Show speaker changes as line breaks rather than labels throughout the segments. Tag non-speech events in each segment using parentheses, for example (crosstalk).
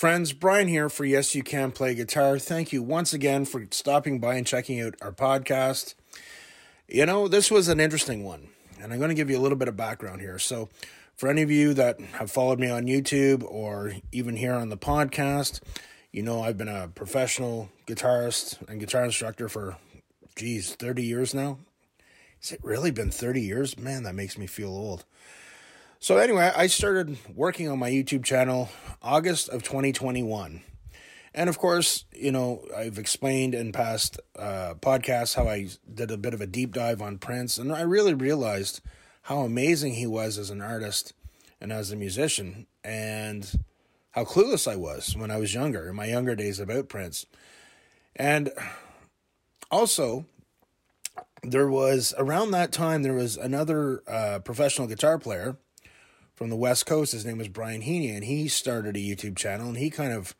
Friends, Brian here for Yes You Can Play Guitar. Thank you once again for stopping by and checking out our podcast. You know, this was an interesting one, and I'm going to give you a little bit of background here. So, for any of you that have followed me on YouTube or even here on the podcast, you know I've been a professional guitarist and guitar instructor for, geez, 30 years now. Has it really been 30 years? Man, that makes me feel old. So, anyway, I started working on my YouTube channel August of 2021. And of course, you know, I've explained in past uh, podcasts how I did a bit of a deep dive on Prince, and I really realized how amazing he was as an artist and as a musician, and how clueless I was when I was younger, in my younger days about Prince. And also, there was around that time, there was another uh, professional guitar player from the West Coast. His name was Brian Heaney, and he started a YouTube channel. And he kind of,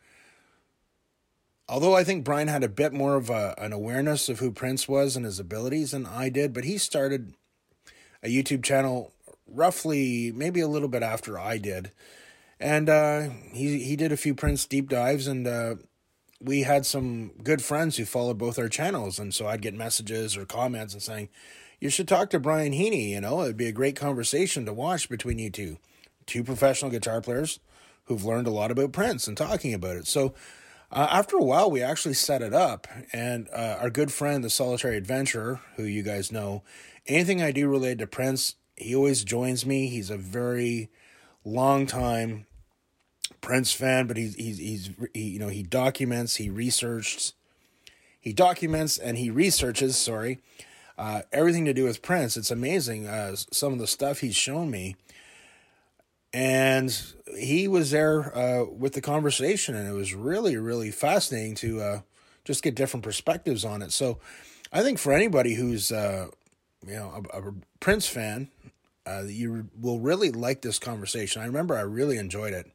although I think Brian had a bit more of a, an awareness of who Prince was and his abilities than I did, but he started a YouTube channel roughly maybe a little bit after I did. And uh, he he did a few Prince deep dives, and uh, we had some good friends who followed both our channels, and so I'd get messages or comments and saying, "You should talk to Brian Heaney. You know, it'd be a great conversation to watch between you two two professional guitar players who've learned a lot about Prince and talking about it. So uh, after a while, we actually set it up, and uh, our good friend, the Solitary Adventurer, who you guys know, anything I do related to Prince, he always joins me. He's a very long time Prince fan, but he's he's he's he, you know he documents, he researched, he documents and he researches. Sorry, uh, everything to do with Prince. It's amazing. Uh, some of the stuff he's shown me and he was there uh, with the conversation, and it was really, really fascinating to uh, just get different perspectives on it. So, I think for anybody who's uh, you know a, a Prince fan, uh, you will really like this conversation. I remember I really enjoyed it,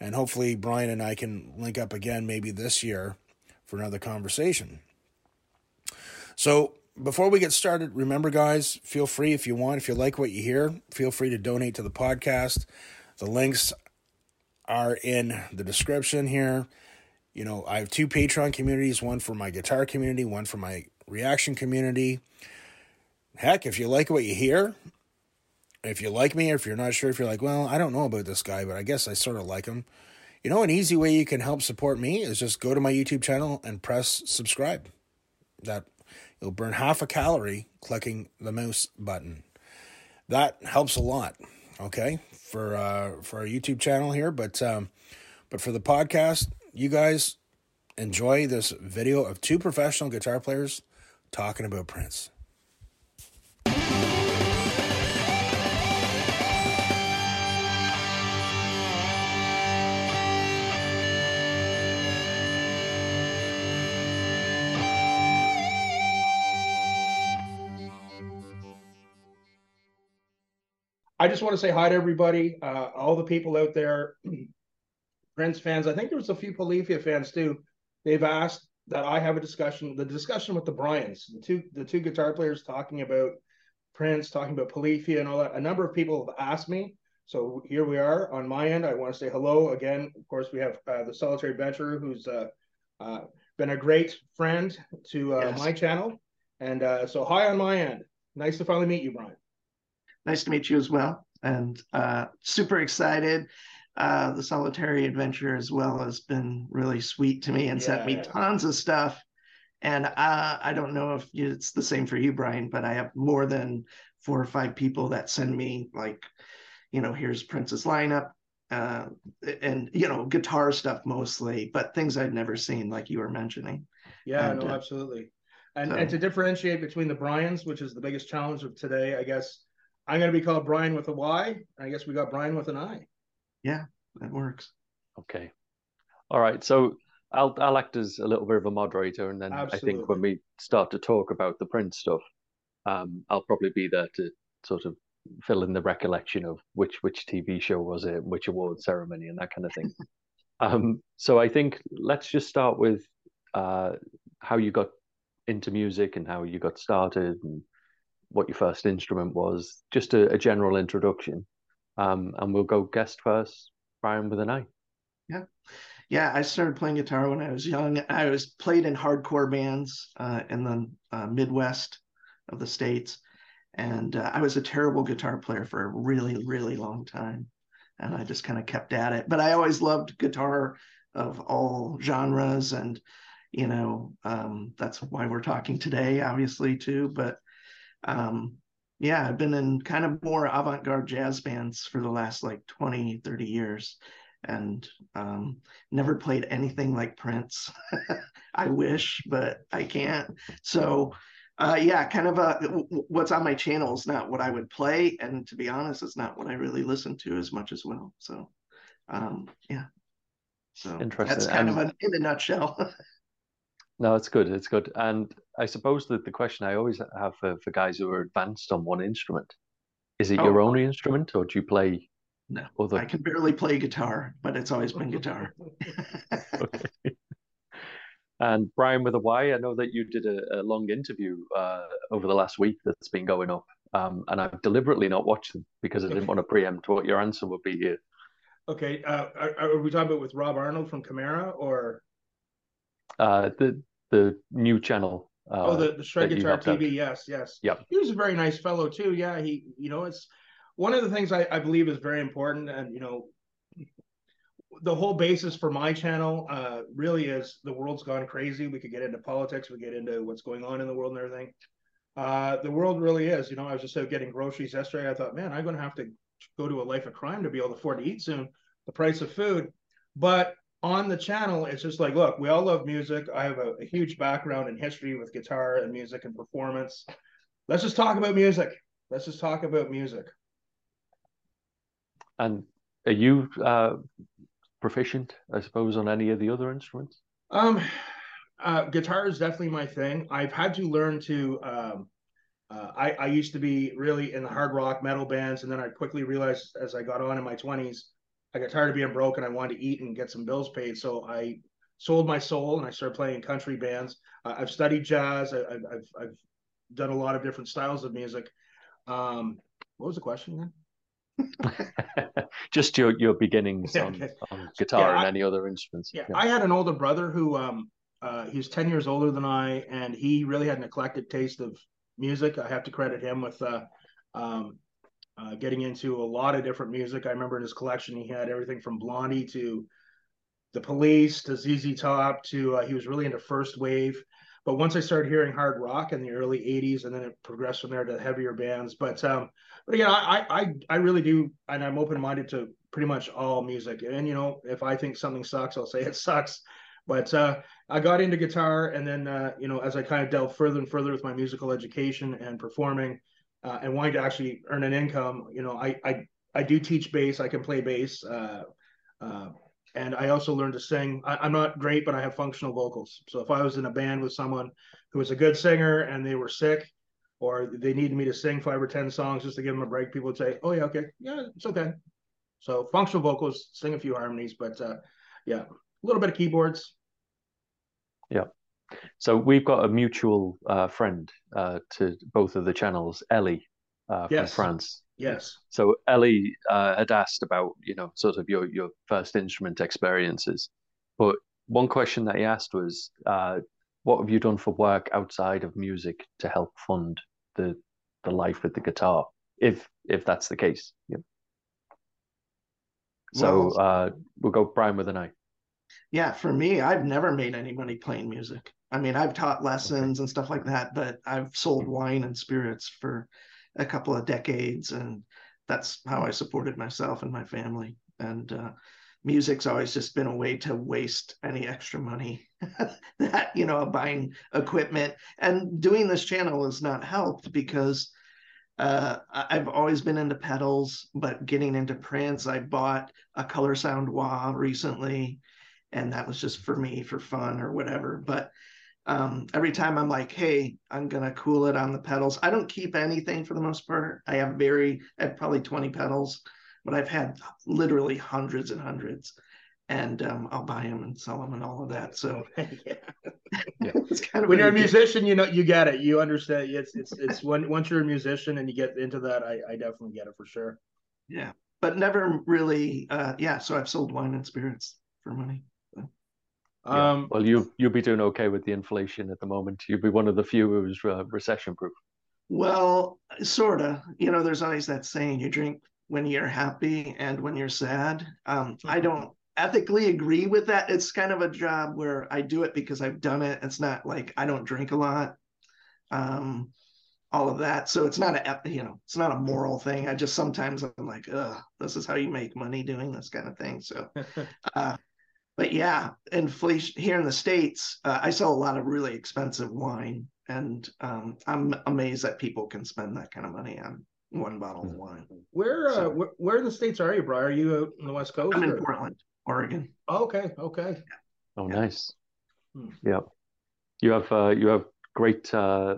and hopefully Brian and I can link up again maybe this year for another conversation. So before we get started, remember, guys, feel free if you want, if you like what you hear, feel free to donate to the podcast. The links are in the description here. You know, I have two Patreon communities one for my guitar community, one for my reaction community. Heck, if you like what you hear, if you like me, or if you're not sure, if you're like, well, I don't know about this guy, but I guess I sort of like him. You know, an easy way you can help support me is just go to my YouTube channel and press subscribe. That You'll burn half a calorie clicking the mouse button. That helps a lot. Okay, for uh, for our YouTube channel here, but um, but for the podcast, you guys enjoy this video of two professional guitar players talking about Prince. I just want to say hi to everybody, uh, all the people out there, (clears throat) Prince fans. I think there was a few Polyphia fans too. They've asked that I have a discussion, the discussion with the Bryans, the two the two guitar players talking about Prince, talking about Polyphia and all that. A number of people have asked me. So here we are on my end. I want to say hello again. Of course, we have uh, the Solitary Adventurer, who's uh, uh, been a great friend to uh, yes. my channel. And uh, so, hi on my end. Nice to finally meet you, Brian.
Nice to meet you as well. And uh, super excited. Uh, the solitary adventure as well has been really sweet to me and yeah. sent me tons of stuff. And uh, I don't know if it's the same for you, Brian, but I have more than four or five people that send me like, you know, here's Prince's lineup, uh, and you know, guitar stuff mostly, but things I'd never seen, like you were mentioning.
Yeah, and, no, uh, absolutely. And so, and to differentiate between the Bryans, which is the biggest challenge of today, I guess I'm going to be called Brian with a Y. I guess we got Brian with an I.
Yeah, that works.
Okay. All right. So I'll I'll act as a little bit of a moderator, and then Absolutely. I think when we start to talk about the Prince stuff, um, I'll probably be there to sort of fill in the recollection of which which TV show was it, which award ceremony, and that kind of thing. (laughs) um, so I think let's just start with uh, how you got into music and how you got started and what your first instrument was, just a, a general introduction. Um, and we'll go guest first, Brian with an A.
Yeah. yeah, I started playing guitar when I was young. I was played in hardcore bands uh, in the uh, Midwest of the states, and uh, I was a terrible guitar player for a really, really long time, and I just kind of kept at it. But I always loved guitar of all genres, and you know um, that's why we're talking today, obviously too. But um, yeah, I've been in kind of more avant-garde jazz bands for the last like 20, 30 years and um, never played anything like Prince. (laughs) I wish, but I can't. So, uh, yeah, kind of a, what's on my channel is not what I would play, and to be honest, it's not what I really listen to as much as well. So, um, yeah. So
interesting.
That's kind and, of a, in a nutshell. (laughs)
no, it's good. It's good. And I suppose that the question I always have for, for guys who are advanced on one instrument is it oh. your only instrument, or do you play
no, Although... I can barely play guitar, but it's always been guitar. (laughs)
okay. And Brian with a Y, I know that you did a, a long interview uh, over the last week that's been going up, um, and I've deliberately not watched them because I didn't want to preempt what your answer would be here.
Okay, uh, are, are, we talking about with Rob Arnold from Chimaira or
uh, the the new channel?
Uh, oh, the, the Shred Guitar TV. Out. Yes, yes.
Yep.
He was a very nice fellow too. Yeah, he, you know, it's one of the things I, I believe is very important, and you know, the whole basis for my channel uh, really is the world's gone crazy. We could get into politics, we get into what's going on in the world and everything. Uh, the world really is. You know, I was just out getting groceries yesterday. I thought, man, I'm going to have to go to a life of crime to be able to afford to eat soon. The price of food, but on the channel, it's just like, look, we all love music. I have a, a huge background in history with guitar and music and performance. Let's just talk about music. Let's just talk about music.
And are you uh, proficient, I suppose, on any of the other instruments?
Um, uh, guitar is definitely my thing. I've had to learn to. Um, uh, I, I used to be really in the hard rock metal bands, and then I quickly realized as I got on in my twenties, I got tired of being broke and I wanted to eat and get some bills paid. So I sold my soul and I started playing country bands. Uh, I've studied jazz. I, have I've done a lot of different styles of music. Um, what was the question again? (laughs)
Just your your beginnings (laughs) on, okay. on guitar yeah, and I, any other instruments.
Yeah, yeah, I had an older brother who um uh he's ten years older than I, and he really had an eclectic taste of music. I have to credit him with uh um uh, getting into a lot of different music. I remember in his collection he had everything from Blondie to the Police to ZZ Top to uh, he was really into first wave. But once I started hearing hard rock in the early '80s, and then it progressed from there to heavier bands. But um, but again, I I I really do, and I'm open minded to pretty much all music. And you know, if I think something sucks, I'll say (laughs) it sucks. But uh, I got into guitar, and then uh, you know, as I kind of delved further and further with my musical education and performing, uh, and wanting to actually earn an income, you know, I I I do teach bass. I can play bass. Uh, uh, and I also learned to sing. I, am not great, but I have functional vocals. So if I was in a band with someone who was a good singer and they were sick, or they needed me to sing five or ten songs just to give them a break, people would say, "Oh yeah, okay, yeah, it's okay." So functional vocals, sing a few harmonies, but uh, yeah, a little bit of keyboards.
Yeah. So we've got a mutual uh, friend uh, to both of the channels, Ellie uh, from yes. France.
Yes.
So Ellie uh, had asked about, you know, sort of your your first instrument experiences, but one question that he asked was, uh, what have you done for work outside of music to help fund the the life with the guitar, if if that's the case? Yep. So well, uh, we'll go Brian with an eye.
Yeah, for me, I've never made any money playing music. I mean, I've taught lessons and stuff like that, but I've sold wine and spirits for a couple of decades, and that's how I supported myself and my family. And uh, music's always just been a way to waste any extra money (laughs) that you know buying equipment and doing this channel has not helped because uh, I've always been into pedals, but getting into Prince, I bought a Color Sound wah recently, and that was just for me for fun or whatever. But um, every time I'm like, hey, I'm gonna cool it on the pedals. I don't keep anything for the most part. I have very, I have probably 20 pedals, but I've had literally hundreds and hundreds. And um, I'll buy them and sell them and all of that. So (laughs) yeah. (laughs)
yeah. it's kind of when you're a musician, you know, you get it. You understand. It's it's it's when once you're a musician and you get into that, I, I definitely get it for sure.
Yeah, but never really. Uh, yeah, so I've sold wine and spirits for money. So.
Yeah. Um, well, you you'll be doing okay with the inflation at the moment. You'll be one of the few who's uh, recession proof.
Well, sorta. You know, there's always that saying: you drink when you're happy and when you're sad. Um, I don't ethically agree with that. It's kind of a job where I do it because I've done it. It's not like I don't drink a lot. Um, all of that. So it's not a you know it's not a moral thing. I just sometimes I'm like, ugh, this is how you make money doing this kind of thing. So, (laughs) uh, but yeah, inflation here in the states, uh, I sell a lot of really expensive wine, and um, I'm amazed that people can spend that kind of money on one bottle of wine.
Where, uh, where, where in the states are you, Brian? Are you out in the West Coast?
I'm or? in Portland, Oregon.
Oh, okay, okay.
Oh, yeah. nice. Hmm. Yeah, you have uh, you have great uh,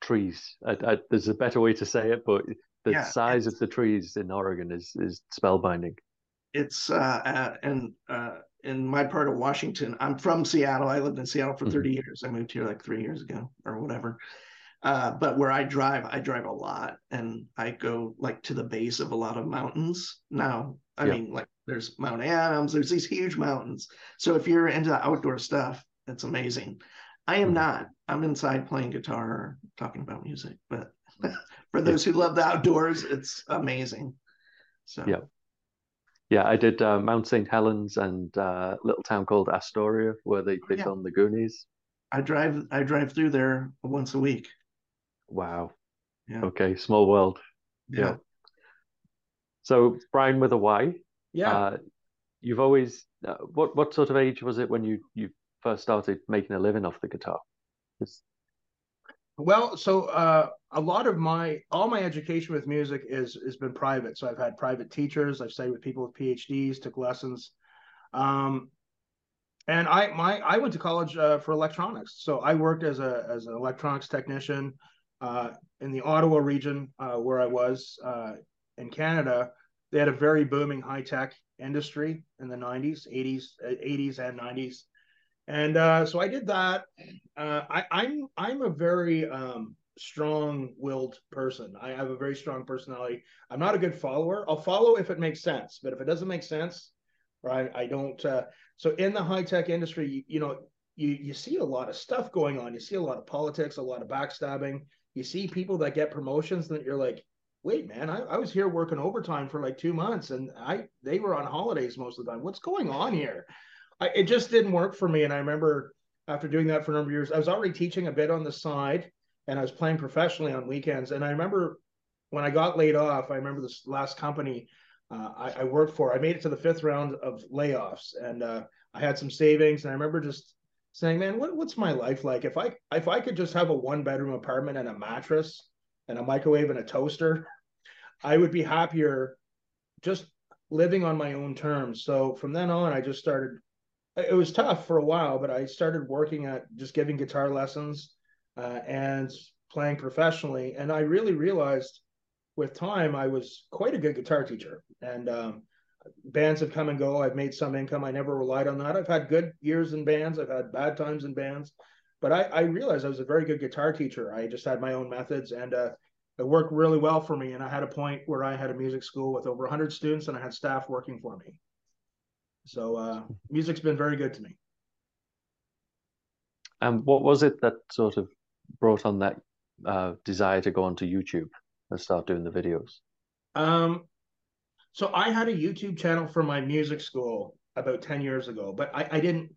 trees. I, I, there's a better way to say it, but the yeah, size of the trees in Oregon is is spellbinding.
It's uh, uh and uh, in my part of Washington. I'm from Seattle. I lived in Seattle for mm-hmm. 30 years. I moved here like three years ago or whatever. Uh, but where I drive, I drive a lot, and I go like to the base of a lot of mountains. Now, I yeah. mean, like there's Mount Adams. There's these huge mountains. So if you're into outdoor stuff, it's amazing. I am mm-hmm. not. I'm inside playing guitar, talking about music. But (laughs) for those who love the outdoors, it's amazing. So
yeah, yeah. I did uh, Mount St. Helens and uh, little town called Astoria, where they they yeah. filmed the Goonies.
I drive I drive through there once a week.
Wow. Yeah. Okay. Small world. Yeah. yeah. So Brian with a Y.
Yeah. Uh,
you've always uh, what what sort of age was it when you you first started making a living off the guitar? It's...
Well, so uh, a lot of my all my education with music is has been private. So I've had private teachers. I've studied with people with PhDs, took lessons, um, and I my I went to college uh, for electronics. So I worked as a as an electronics technician uh, in the Ottawa region uh, where I was uh, in Canada. They had a very booming high tech industry in the 90s, 80s, 80s and 90s and uh, so I did that. Uh, I, I'm I'm a very um, strong-willed person. I have a very strong personality. I'm not a good follower. I'll follow if it makes sense, but if it doesn't make sense, right, I don't. Uh, so in the high-tech industry, you, you know, you you see a lot of stuff going on. You see a lot of politics, a lot of backstabbing. You see people that get promotions that you're like, wait, man, I, I was here working overtime for like two months, and I they were on holidays most of the time. What's going on here? I, it just didn't work for me. And I remember after doing that for a number of years, I was already teaching a bit on the side and I was playing professionally on weekends. And I remember when I got laid off, I remember this last company uh, I, I, worked for, I made it to the fifth round of layoffs and uh, I had some savings. And I remember just saying, man, what, what's my life like? If I, if I could just have a one bedroom apartment and a mattress and a microwave and a toaster, I would be happier just living on my own terms. So from then on, I just started it was tough for a while, but I started working at just giving guitar lessons uh, and playing professionally. And I really realized with time I was quite a good guitar teacher. And um, bands have come and go. I've made some income. I never relied on that. I've had good years in bands. I've had bad times in bands, but I, I realized I was a very good guitar teacher. I just had my own methods and uh, it worked really well for me. And I had a point where I had a music school with over 100 students and I had staff working for me. So uh, music's been very good to me.
And what was it that sort of brought on that uh, desire to go onto YouTube and start doing the videos?
Um, so I had a YouTube channel for my music school about 10 years ago, but I, I didn't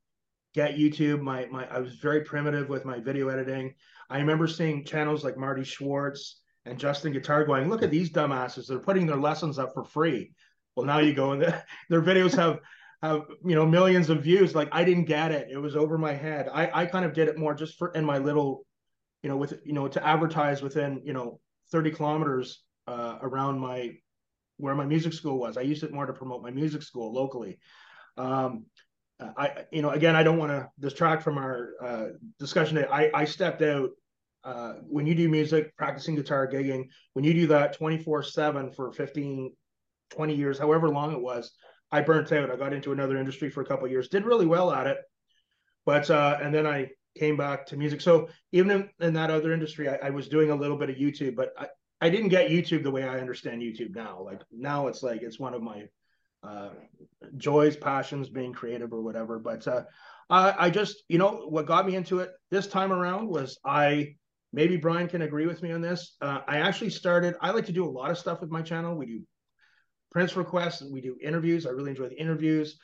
get YouTube. My my I was very primitive with my video editing. I remember seeing channels like Marty Schwartz and Justin Guitar going, look at these dumbasses. They're putting their lessons up for free. Well, now you go and the, (laughs) their videos have have you know millions of views like i didn't get it. It was over my head. I i kind of did it more just for in my little you know with you know to advertise within you know 30 kilometers uh, around my where my music school was. I used it more to promote my music school locally. Um i you know again i don't want to distract from our uh, discussion today. i i stepped out uh, when you do music practicing guitar gigging when you do that 24 7 for 15 20 years however long it was I burnt out. I got into another industry for a couple years, did really well at it, but uh, and then I came back to music. So even in, in that other industry, I, I, was doing a little bit of YouTube, but I, I didn't get YouTube the way I understand YouTube now. Like now, it's like it's one of my uh, joys, passions, being creative or whatever. But uh, I, I just, you know, what got me into it this time around was I maybe Brian can agree with me on this. Uh, I actually started. I like to do a lot of stuff with my channel. We do Prince requests and we do interviews. I really enjoy the interviews.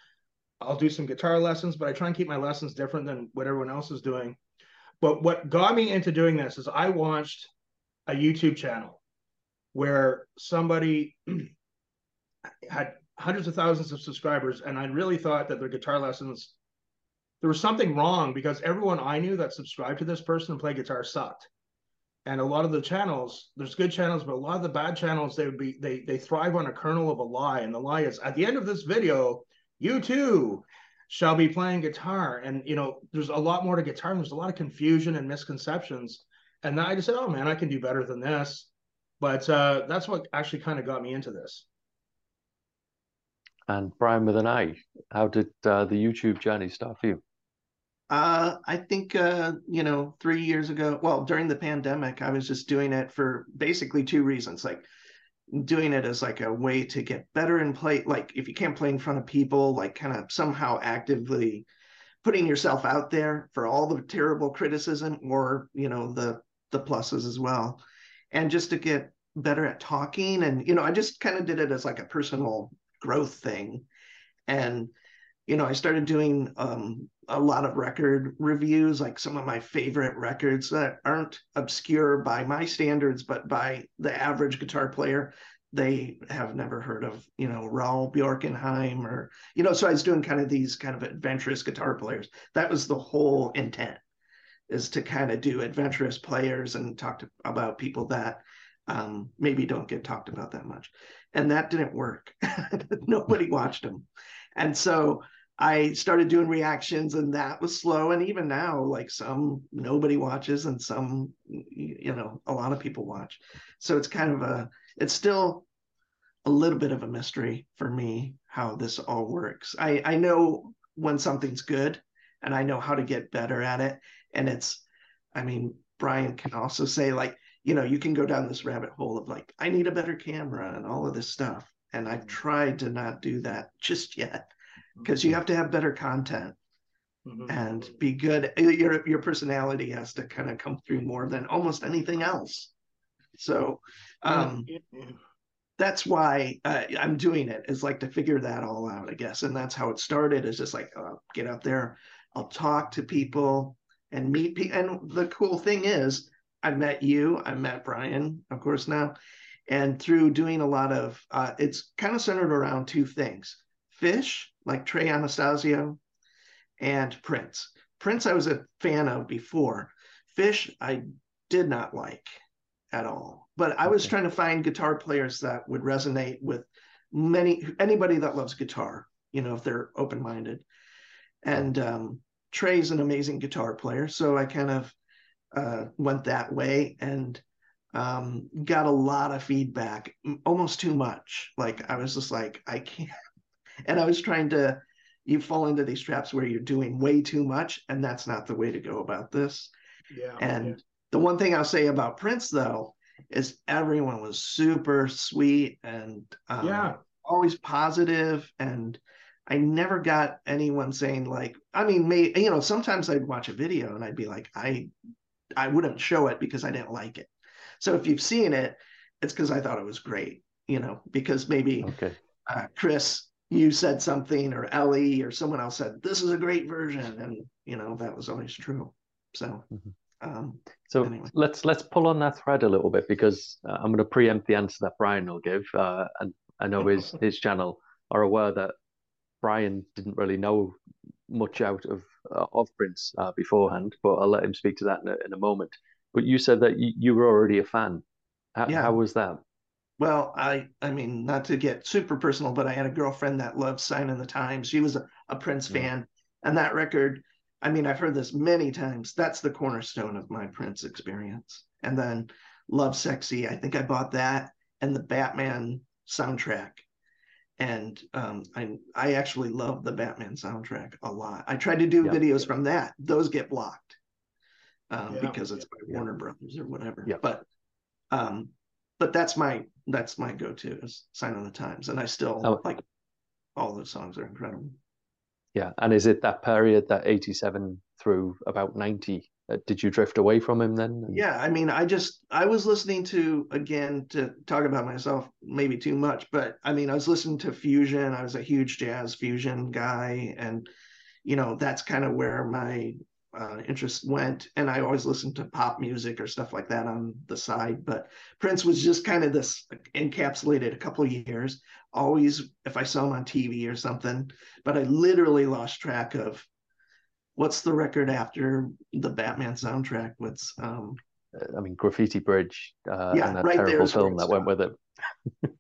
I'll do some guitar lessons, but I try and keep my lessons different than what everyone else is doing. But what got me into doing this is I watched a YouTube channel where somebody (clears throat) had hundreds of thousands of subscribers, and I really thought that their guitar lessons there was something wrong because everyone I knew that subscribed to this person and played guitar sucked. And a lot of the channels, there's good channels, but a lot of the bad channels, they would be they they thrive on a kernel of a lie. And the lie is at the end of this video, you too shall be playing guitar. And you know, there's a lot more to guitar, and there's a lot of confusion and misconceptions. And I just said, oh man, I can do better than this. But uh, that's what actually kind of got me into this.
And Brian with an I, how did uh, the YouTube journey start for you?
Uh, I think uh, you know, three years ago, well, during the pandemic, I was just doing it for basically two reasons. Like doing it as like a way to get better and play like if you can't play in front of people like kind of somehow actively putting yourself out there for all the terrible criticism or you know the the pluses as well and just to get better at talking and you know i just kind of did it as like a personal growth thing and you know i started doing um, a lot of record reviews, like some of my favorite records that aren't obscure by my standards, but by the average guitar player. They have never heard of, you know, Raoul Bjorkenheim or, you know, so I was doing kind of these kind of adventurous guitar players. That was the whole intent is to kind of do adventurous players and talk to, about people that um, maybe don't get talked about that much. And that didn't work. (laughs) Nobody watched them. And so I started doing reactions and that was slow. And even now, like some nobody watches and some, you know, a lot of people watch. So it's kind of a, it's still a little bit of a mystery for me how this all works. I, I know when something's good and I know how to get better at it. And it's, I mean, Brian can also say, like, you know, you can go down this rabbit hole of like, I need a better camera and all of this stuff. And I've mm-hmm. tried to not do that just yet because you have to have better content mm-hmm. and be good. Your your personality has to kind of come through more than almost anything else. So um, that's why uh, I'm doing it. Is like to figure that all out, I guess, and that's how it started. Is just like uh, get out there. I'll talk to people and meet people. And the cool thing is, I met you. I met Brian, of course, now. And through doing a lot of, uh, it's kind of centered around two things Phish like Trey Anastasio and Prince. Prince, I was a fan of before. Phish, I did not like at all. But I was okay. trying to find guitar players that would resonate with many anybody that loves guitar. You know, if they're open minded. And um, Trey's an amazing guitar player, so I kind of uh, went that way and um, got a lot of feedback, almost too much. Like I was just like, I can't, and I was trying to, you fall into these traps where you're doing way too much, and that's not the way to go about this. Yeah. And yeah. the one thing I'll say about Prince though is everyone was super sweet and um, yeah, always positive and. I never got anyone saying like, I mean, may, you know, sometimes I'd watch a video and I'd be like, I, I wouldn't show it because I didn't like it. So if you've seen it, it's because I thought it was great, you know, because maybe okay. uh, Chris you said something or Ellie or someone else said this is a great version and you know that was always true so mm-hmm. um,
so anyway. let's let's pull on that thread a little bit because uh, I'm going to preempt the answer that Brian will give uh, and I know his (laughs) his channel are aware that Brian didn't really know much out of uh, of Prince uh, beforehand but I'll let him speak to that in a, in a moment but you said that you, you were already a fan how, yeah. how was that
well, I I mean, not to get super personal, but I had a girlfriend that loved Sign of the Times. She was a, a Prince fan. And that record, I mean, I've heard this many times. That's the cornerstone of my Prince experience. And then Lovesexy, I think I bought that and the Batman soundtrack. And um, I I actually love the Batman soundtrack a lot. I tried to do yeah. videos from that. Those get blocked um, yeah. because it's by Warner Brothers or whatever. Yeah. But um, but that's my that's my go-to is sign of the times and i still oh. like all those songs are incredible.
Yeah, and is it that period that '87 through about '90? Uh, did you drift away from him then?
Yeah, I mean, I just I was listening to again to talk about myself maybe too much, but I mean, I was listening to fusion. I was a huge jazz fusion guy, and you know that's kind of where my uh, interest went and i always listened to pop music or stuff like that on the side but prince was just kind of this encapsulated a couple of years always if i saw him on tv or something but i literally lost track of what's the record after the batman soundtrack what's um
uh, i mean graffiti bridge uh yeah, and that right terrible film that went with it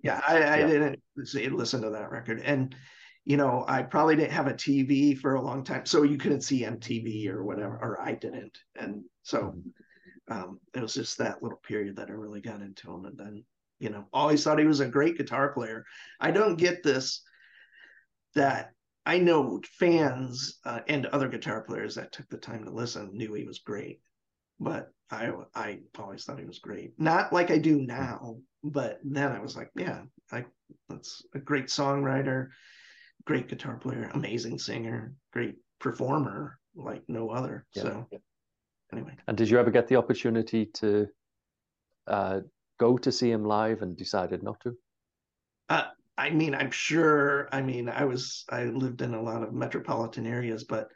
yeah i, I (laughs) yeah. didn't listen to that record and you know, I probably didn't have a TV for a long time, so you couldn't see MTV or whatever, or I didn't, and so mm-hmm. um, it was just that little period that I really got into him, and then you know, always thought he was a great guitar player. I don't get this that I know fans uh, and other guitar players that took the time to listen knew he was great, but I I always thought he was great. Not like I do now, but then I was like, yeah, I that's a great songwriter great guitar player, amazing singer, great performer like no other. Yeah. So anyway.
And did you ever get the opportunity to uh, go to see him live and decided not to?
Uh, I mean, I'm sure. I mean, I was I lived in a lot of metropolitan areas, but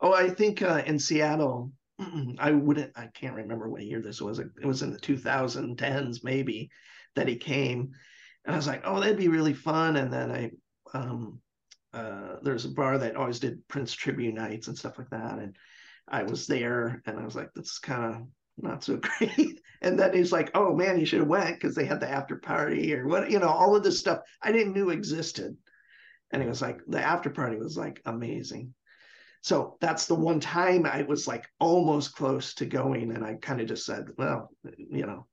oh, I think uh, in Seattle, (clears throat) I wouldn't. I can't remember what year this was. It was in the 2010s, maybe, that he came, and I was like, oh, that'd be really fun. And then I um, uh, there's a bar that always did Prince tribute nights and stuff like that. And I was there and I was like, that's kind of not so (laughs) great. and then he's like, oh man, you should have went because they had the after party or what, you know, all of this stuff I didn't knew existed. And he was like, the after party was like amazing. So that's the one time I was like almost close to going. And I kind of just said, well, you know,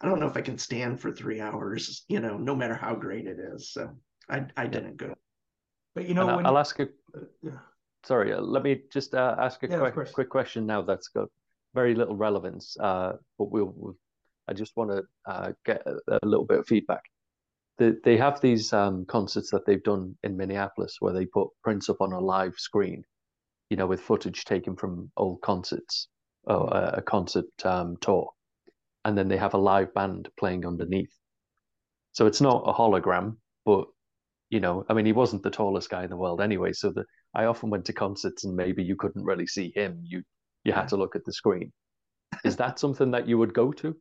I don't know if I can stand for three hours, you know, no matter how great it is. So I, I didn't go.
But you know, I'll you... ask a. Uh, sorry, uh, let me just uh, ask a yeah, quick, quick question now. That's got very little relevance, uh, but we'll, we'll. I just want to uh, get a, a, little bit of feedback. They they have these um, concerts that they've done in Minneapolis where they put Prince up on a live screen, you know, with footage taken from old concerts or a, a concert um, tour, and then they have a live band playing underneath. So it's not a hologram, but you know, I mean, he wasn't the tallest guy in the world anyway. So that I often went to concerts and maybe you couldn't really see him. You you had to look at the screen. Is that something that you would go to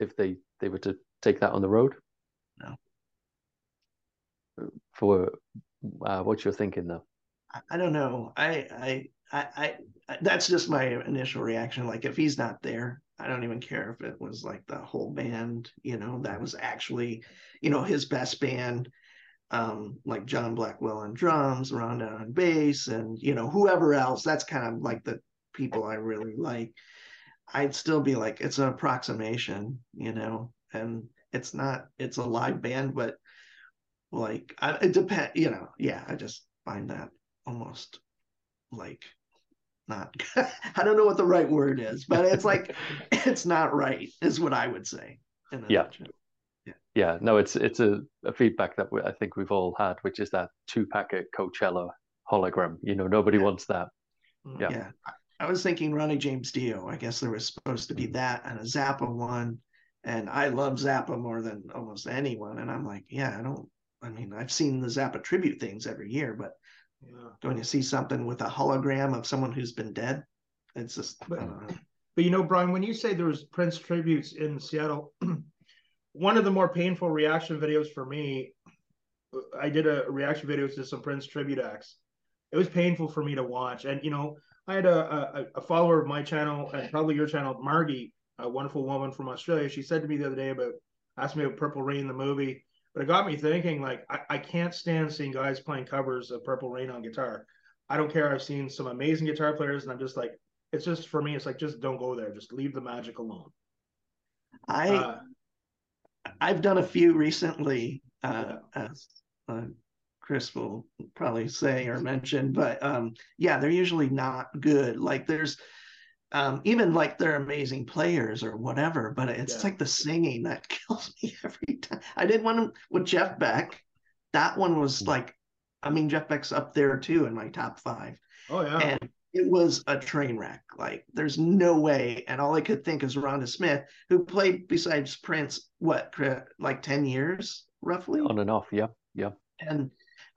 if they they were to take that on the road?
No.
For uh, what you're thinking though.
I don't know. I, I I I that's just my initial reaction. Like if he's not there, I don't even care if it was like the whole band. You know, that was actually, you know, his best band um, like John Blackwell on drums, Rhonda on bass, and you know whoever else. That's kind of like the people I really like. I'd still be like it's an approximation, you know, and it's not. It's a live band, but like I, it depends. You know, yeah. I just find that almost like not. (laughs) I don't know what the right word is, but it's like (laughs) it's not right. Is what I would say.
yeah. Nutshell yeah, no, it's it's a, a feedback that we, I think we've all had, which is that Tupac Coachella hologram. You know, nobody yeah. wants that.
Mm, yeah. yeah. I was thinking Ronnie James Dio. I guess there was supposed to be that and a Zappa one. And I love Zappa more than almost anyone. And I'm like, yeah, I don't, I mean, I've seen the Zappa tribute things every year, but yeah. going to see something with a hologram of someone who's been dead, it's just,
but, but you know, Brian, when you say there was Prince tributes in Seattle, (clears throat) one of the more painful reaction videos for me, I did a reaction video to some Prince tribute acts. It was painful for me to watch, and you know, I had a, a, a follower of my channel and probably your channel, Margie, a wonderful woman from Australia. She said to me the other day about asked me about Purple Rain the movie, but it got me thinking. Like, I, I can't stand seeing guys playing covers of Purple Rain on guitar. I don't care. I've seen some amazing guitar players, and I'm just like, it's just for me. It's like just don't go there. Just leave the magic alone.
I uh, I've done a few recently, uh, as uh, Chris will probably say or mention, but um, yeah, they're usually not good. Like there's um, even like they're amazing players or whatever, but it's yeah. like the singing that (laughs) kills me every time. I did one with Jeff Beck. That one was hmm. like I mean, Jeff Beck's up there too in my top five.
Oh yeah.
And it was a train wreck. Like there's no way. And all I could think is Rhonda Smith, who played besides Prince, what, like 10 years roughly?
On and off. Yeah. Yeah.
And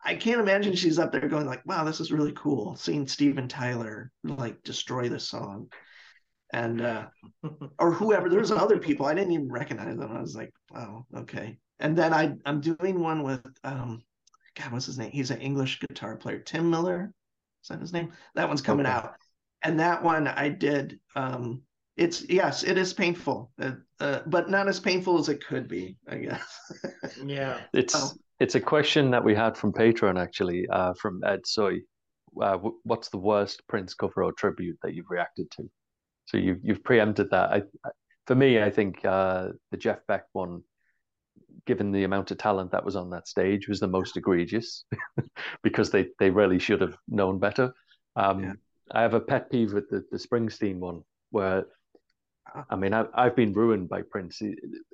I can't imagine she's up there going like, wow, this is really cool. Seeing Steven Tyler like destroy the song. And uh (laughs) or whoever, there's other people. I didn't even recognize them. I was like, wow, okay. And then I I'm doing one with um God, what's his name? He's an English guitar player, Tim Miller. Is that his name? That one's coming okay. out. And that one I did. Um, it's yes, it is painful, uh, uh, but not as painful as it could be, I guess. (laughs)
yeah,
it's oh. it's a question that we had from Patreon actually, uh, from Ed Soy. Uh, what's the worst Prince cover or tribute that you've reacted to? So you've you've preempted that. I, for me, I think uh, the Jeff Beck one given the amount of talent that was on that stage, was the most egregious (laughs) because they they really should have known better. Um, yeah. I have a pet peeve with the, the Springsteen one where. I mean, I've, I've been ruined by Prince.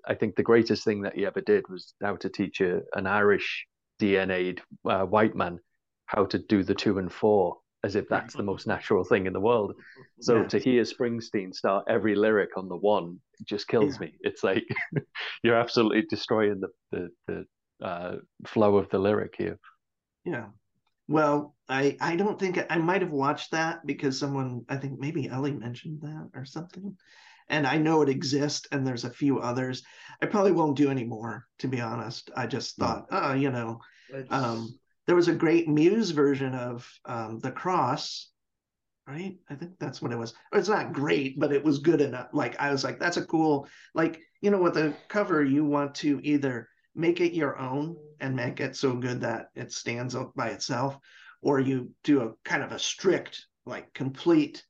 I think the greatest thing that he ever did was how to teach a, an Irish DNA'd uh, white man how to do the two and four as if that's the most natural thing in the world. (laughs) So yeah. to hear Springsteen start every lyric on the one just kills yeah. me. It's like (laughs) you're absolutely destroying the the, the uh, flow of the lyric here.
Yeah. Well, I I don't think I might have watched that because someone I think maybe Ellie mentioned that or something. And I know it exists and there's a few others. I probably won't do any more, to be honest. I just thought, oh, you know, um, there was a great Muse version of um, The Cross, right? I think that's what it was. It's not great, but it was good enough. Like I was like, that's a cool, like, you know, with a cover, you want to either make it your own and make it so good that it stands up by itself, or you do a kind of a strict, like complete,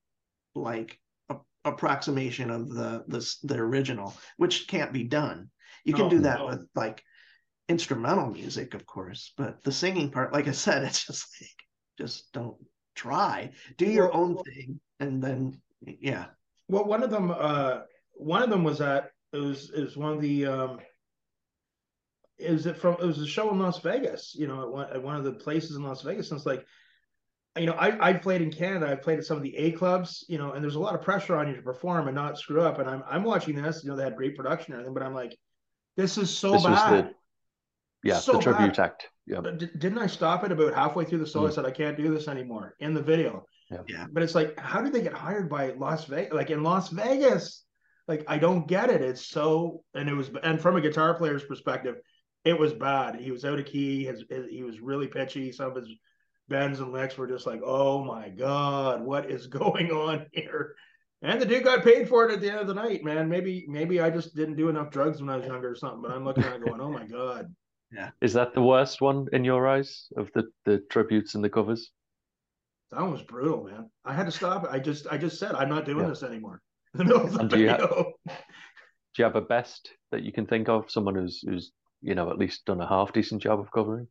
like a, approximation of the, the the original, which can't be done. You can oh, do that no. with like instrumental music, of course, but the singing part, like I said, (laughs) it's just like just don't try. Do your own thing, and then yeah.
Well, one of them, uh, one of them was at it was it was one of the um, is it from it was a show in Las Vegas, you know, at one, at one of the places in Las Vegas, and it's like. You know, I I played in Canada. I played at some of the A clubs. You know, and there's a lot of pressure on you to perform and not screw up. And I'm I'm watching this. You know, they had great production and everything, but I'm like, this is so this bad
yeah, so the tribute bad. act. Yeah.
Didn't I stop it about halfway through the solo? Mm. I said I can't do this anymore in the video.
Yeah. yeah.
But it's like, how did they get hired by Las Vegas? Like in Las Vegas, like I don't get it. It's so, and it was, and from a guitar player's perspective, it was bad. He was out of key. His, his he was really pitchy. Some of his bends and licks were just like, oh my god, what is (laughs) going on here? And the dude got paid for it at the end of the night, man. Maybe maybe I just didn't do enough drugs when I was younger or something. But I'm looking at it going, oh my god.
Yeah.
Is that the worst one in your eyes of the the tributes and the covers?
That was brutal, man. I had to stop it. I just I just said I'm not doing yeah. this anymore. In (laughs) the middle of the
do you, have, do you have a best that you can think of? Someone who's who's you know at least done a half decent job of covering.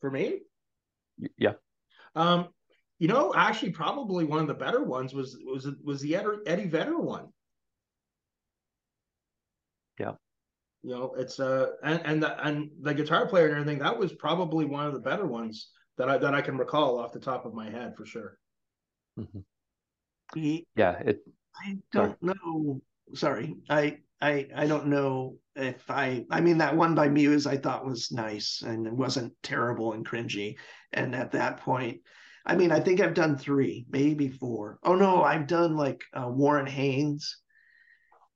For me,
yeah.
Um, you know, actually, probably one of the better ones was was was the Eddie Vedder one.
Yeah
you know it's uh and and the, and the guitar player and everything that was probably one of the better ones that i that i can recall off the top of my head for sure
mm-hmm. yeah it
i don't sorry. know sorry i i i don't know if i i mean that one by muse i thought was nice and it wasn't terrible and cringy and at that point i mean i think i've done three maybe four. Oh no i've done like uh, warren haynes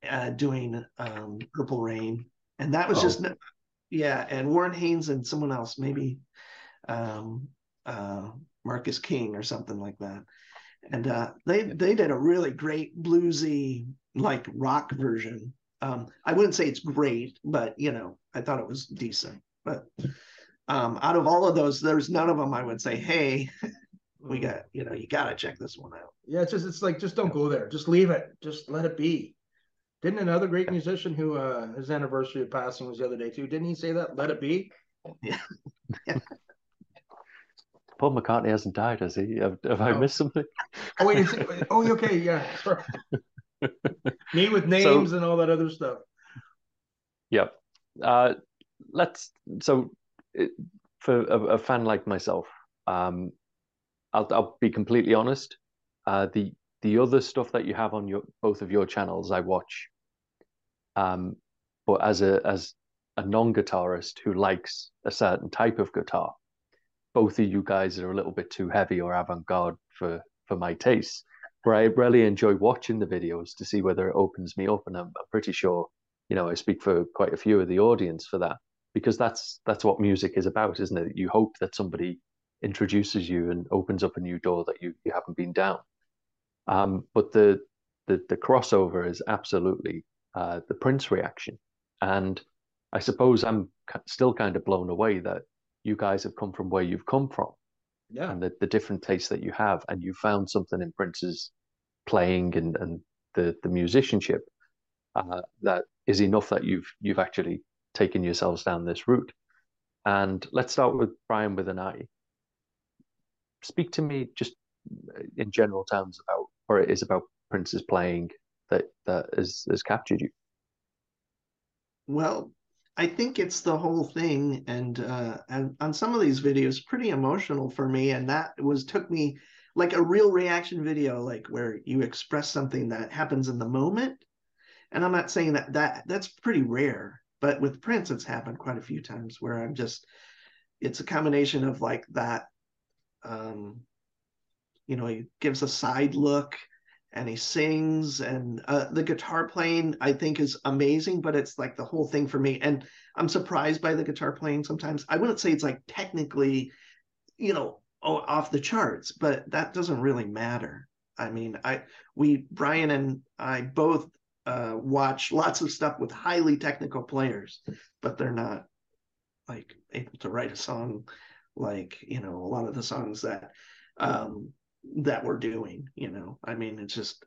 uh, doing um, Purple Rain and that was oh. just yeah and warren haynes and someone else maybe um, uh, marcus king or something like that. And uh, they they did a really great bluesy like rock version. Um, i wouldn't say it's great but you know i thought it was decent. But um, out of all of those there's none of them i would say hey we mm. got you know you got to check this one out.
Yeah it's just it's like just don't go there. Just leave it. Just let it be didn't another great musician who uh, his anniversary of passing was the other day too? Didn't he say that? Let it be.
Yeah. (laughs)
Paul McCartney hasn't died, has he? Have, have I missed something?
Oh wait, it, (laughs) oh okay, yeah. Sorry. Me with names so, and all that other stuff.
Yep. Uh, let's. So it, for a, a, fan like myself, um, I'll, I'll be completely honest. Uh, the the other stuff that you have on your both of your channels, I watch. Um, but as a as a non-guitarist who likes a certain type of guitar, both of you guys are a little bit too heavy or avant-garde for for my taste. Where I really enjoy watching the videos to see whether it opens me up, and I'm, I'm pretty sure, you know, I speak for quite a few of the audience for that because that's that's what music is about, isn't it? You hope that somebody introduces you and opens up a new door that you, you haven't been down. Um, but the, the the crossover is absolutely uh, the Prince reaction, and I suppose I'm still kind of blown away that you guys have come from where you've come from,
yeah,
and the, the different tastes that you have, and you found something in Prince's playing and and the the musicianship uh, that is enough that you've you've actually taken yourselves down this route. And let's start with Brian with an I. Speak to me just in general terms about what it is about Prince's playing that that has, has captured you.
Well, I think it's the whole thing, and uh, and on some of these videos, pretty emotional for me, and that was took me like a real reaction video, like where you express something that happens in the moment. And I'm not saying that that that's pretty rare, but with Prince, it's happened quite a few times where I'm just, it's a combination of like that, um, you know, he gives a side look and he sings and uh, the guitar playing i think is amazing but it's like the whole thing for me. And i'm surprised by the guitar playing sometimes. I wouldn't say it's like technically you know off the charts but that doesn't really matter. I mean i we brian and i both uh, watch lots of stuff with highly technical players, but they're not like able to write a song like you know a lot of the songs that um, that we're doing. You know, I mean, it's just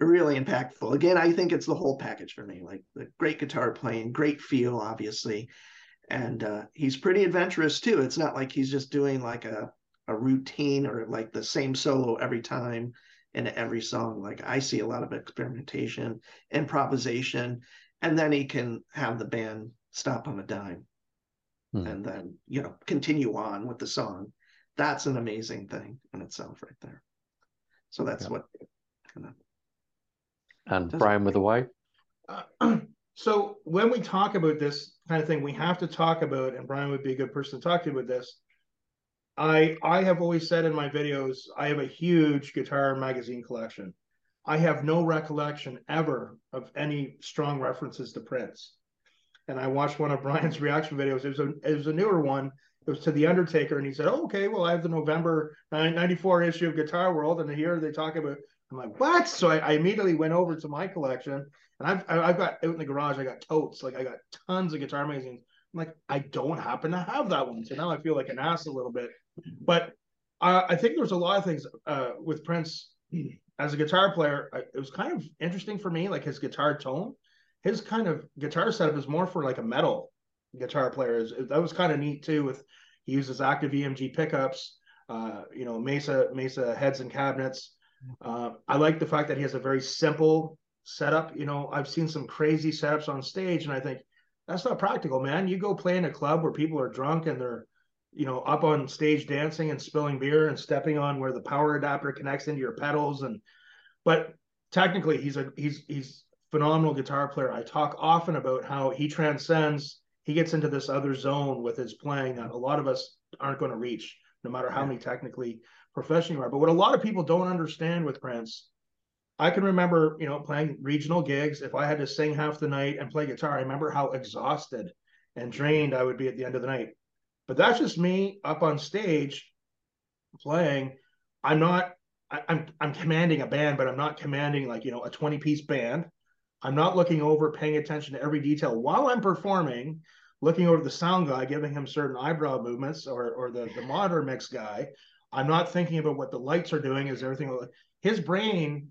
really impactful. Again, I think it's the whole package for me. Like the great guitar playing, great feel, obviously, and uh, he's pretty adventurous too. It's not like he's just doing like a a routine or like the same solo every time in every song. Like I see a lot of experimentation, improvisation, and then he can have the band stop on a dime hmm. and then, you know, continue on with the song. That's an amazing thing in itself right there. So that's yeah. what kind of
and Brian with a Y.
Uh, (clears throat) so when we talk about this kind of thing, we have to talk about, and Brian would be a good person to talk to about this. I I have always said in my videos I have a huge guitar magazine collection. I have no recollection ever of any strong references to Prince. And I watched one of Brian's (laughs) reaction videos. It was a it was a newer one. It was to the Undertaker, and he said, oh, "Okay, well, I have the November '94 issue of Guitar World, and here they talk about." I'm like, "What?" So I, I immediately went over to my collection, and I've I've got out in the garage. I got totes, like I got tons of guitar magazines. I'm like, I don't happen to have that one, so now I feel like an ass a little bit but I think there's a lot of things uh, with Prince as a guitar player. it was kind of interesting for me, like his guitar tone. His kind of guitar setup is more for like a metal guitar player. That was kind of neat too. With he uses active EMG pickups, uh, you know, Mesa Mesa heads and cabinets. Uh, I like the fact that he has a very simple setup. You know, I've seen some crazy setups on stage, and I think that's not practical, man. You go play in a club where people are drunk and they're you know, up on stage dancing and spilling beer and stepping on where the power adapter connects into your pedals. And but technically, he's a he's he's phenomenal guitar player. I talk often about how he transcends. He gets into this other zone with his playing that a lot of us aren't going to reach, no matter how many technically professional you are. But what a lot of people don't understand with Prince, I can remember, you know, playing regional gigs. If I had to sing half the night and play guitar, I remember how exhausted and drained I would be at the end of the night. But that's just me up on stage playing. I'm not I, am I'm, I'm commanding a band, but I'm not commanding like you know a 20 piece band. I'm not looking over, paying attention to every detail while I'm performing, looking over the sound guy, giving him certain eyebrow movements, or or the the monitor mix guy. I'm not thinking about what the lights are doing. Is everything his brain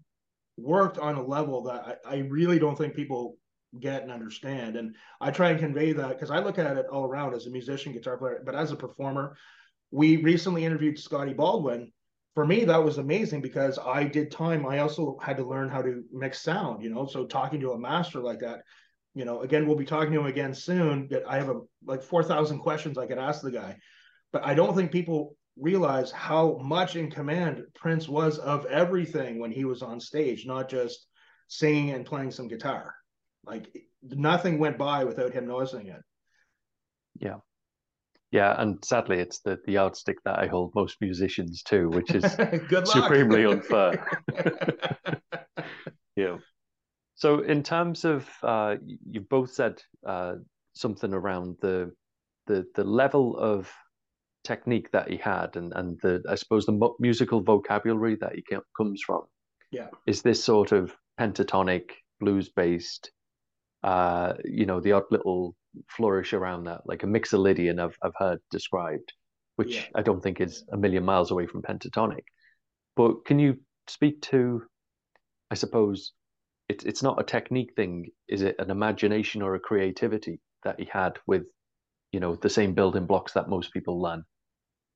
worked on a level that I, I really don't think people get and understand. And I try and convey that because I look at it all around as a musician, guitar player, but as a performer. We recently interviewed Scotty Baldwin. For me, that was amazing because I did time. I also had to learn how to mix sound, you know. So talking to a master like that, you know, again, we'll be talking to him again soon. That I have a like four thousand questions I could ask the guy, but I don't think people realize how much in command Prince was of everything when he was on stage, not just singing and playing some guitar. Like nothing went by without him noticing it.
Yeah. Yeah, and sadly, it's the the yardstick that I hold most musicians to, which is (laughs) supremely (laughs) unfair. (laughs) yeah. So, in terms of, uh, you both said uh, something around the the the level of technique that he had, and and the I suppose the musical vocabulary that he comes from.
Yeah.
Is this sort of pentatonic blues based? Uh, you know, the odd little flourish around that, like a mixolydian I've I've heard described, which yeah. I don't think is a million miles away from pentatonic. But can you speak to, I suppose, it's it's not a technique thing, is it? An imagination or a creativity that he had with, you know, the same building blocks that most people learn.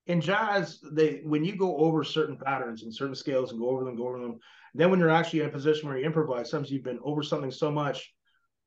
In jazz, they when you go over certain patterns and certain scales and go over them, go over them, then when you're actually in a position where you improvise, sometimes you've been over something so much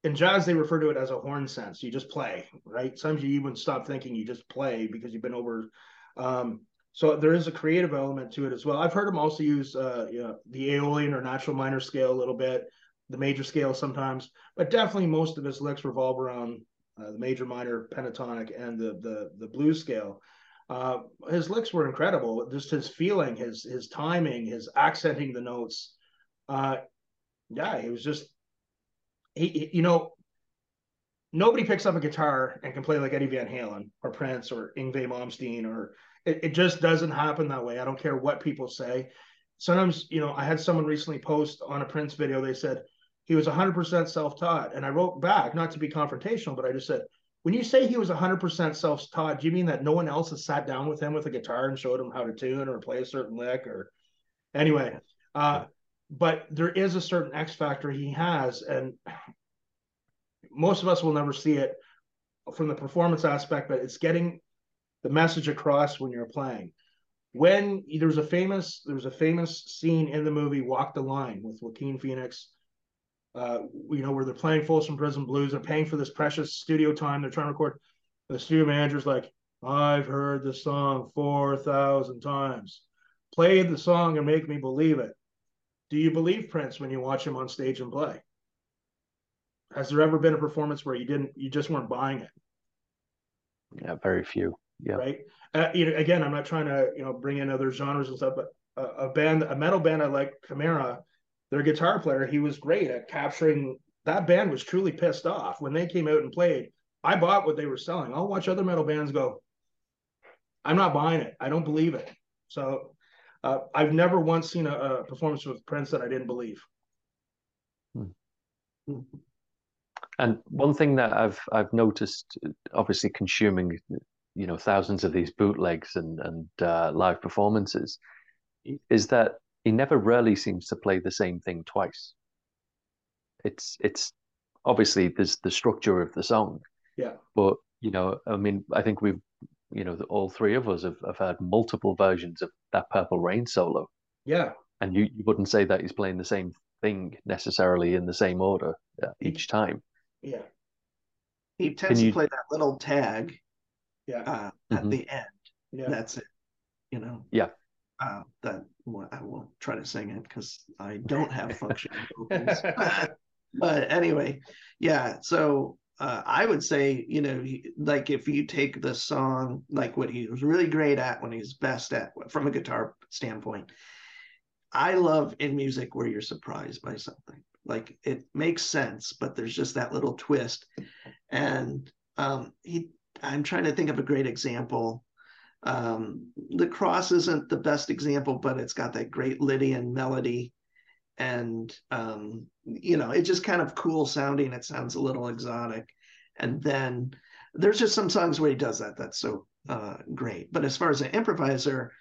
in jazz they refer to it as a horn sense. You just play right? Sometimes you even stop thinking you just play because you've been over um, so there is a creative element to it as well. I've heard him also use uh, you know, the aeolian or natural minor scale a little bit the major scale sometimes but definitely most of his licks revolve around uh, the major minor pentatonic and the the, the blues scale. Uh, his licks were incredible. Just his feeling his his timing his accenting the notes. Uh, yeah he was just he, you know, nobody picks up a guitar and can play like Eddie Van Halen or Prince or Yngwie Malmsteen or it, it just doesn't happen that way. I don't care what people say. Sometimes, you know, I had someone recently post on a Prince video, they said he was 100% self taught. And I wrote back, not to be confrontational, but I just said, when you say he was 100% self taught, do you mean that no one else has sat down with him with a guitar and showed him how to tune or play a certain lick or anyway? Uh, but there is a certain X factor he has, and most of us will never see it from the performance aspect, but it's getting the message across when you're playing. When there's a famous there's a famous scene in the movie Walk the Line with Joaquin Phoenix, uh, you know, where they're playing Folsom Prison Blues, they're paying for this precious studio time, they're trying to record. The studio manager's like, I've heard the song 4,000 times. Play the song and make me believe it. Do you believe Prince when you watch him on stage and play? Has there ever been a performance where you didn't, you just weren't buying it?
Yeah, very few. Yeah.
Right. Uh, you know, again, I'm not trying to, you know, bring in other genres and stuff, but a, a band, a metal band I like, Chimaira, their guitar player, he was great at capturing. That band was truly pissed off when they came out and played. I bought what they were selling. I'll watch other metal bands go. I'm not buying it. I don't believe it. So uh, I've never once seen a, a, performance with Prince that I didn't believe.
Hmm. And one thing that I've I've noticed, obviously consuming, you know, thousands of these bootlegs and and uh, live performances, is that he never really seems to play the same thing twice. It's it's obviously there's the structure of the song,
yeah.
But you know, I mean, I think we've you know, all three of us have, have had multiple versions of that Purple Rain solo.
Yeah.
And you, you wouldn't say that he's playing the same thing necessarily in the same order uh, each time.
Yeah.
He tends you... to play that little tag
yeah.
Uh, at mm-hmm. the end. Yeah. That's it. You know?
Yeah.
Uh, that well, I won't try to sing it because I don't have (laughs) functioning vocals. (laughs) but anyway, yeah. So uh, I would say, you know, like if you take the song, like what he was really great at, when he's best at from a guitar standpoint, I love in music where you're surprised by something. Like it makes sense, but there's just that little twist. And um, he, I'm trying to think of a great example. Um, the cross isn't the best example, but it's got that great Lydian melody and um, you know it's just kind of cool sounding. It sounds a little exotic. And then there's just some songs where he does that that's so uh, great. But as far as an improviser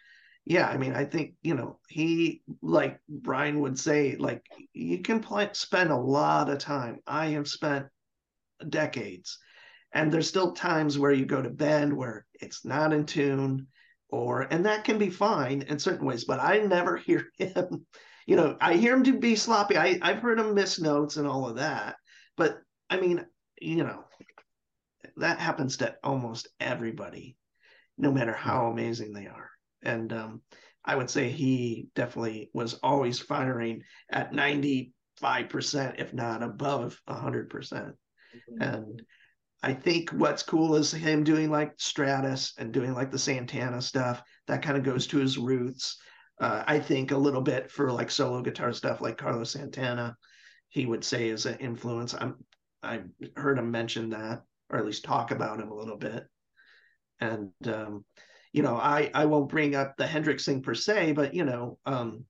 yeah i mean i think you know he like brian would say like you can play, spend a lot of time. I have spent decades. And there's still times where you go to bend where it's not in tune or and that can be fine in certain ways but i never (laughs) hear him you know i hear him to be sloppy I, i've heard him miss notes and all of that but i mean you know, that happens to almost everybody, no matter how amazing they are. And um, I would say he definitely was always firing at 95%, if not above 100%. percent mm hmm And I think what's cool is him doing like Stratus and doing like the Santana stuff. That kind of goes to his roots. Uh, I think a little bit for like solo guitar stuff, like Carlos Santana, he would say is an influence. I'm I heard him mention that, or at least talk about him a little bit. And um, you know, I I won't bring up the Hendrix thing per se, but you know, um,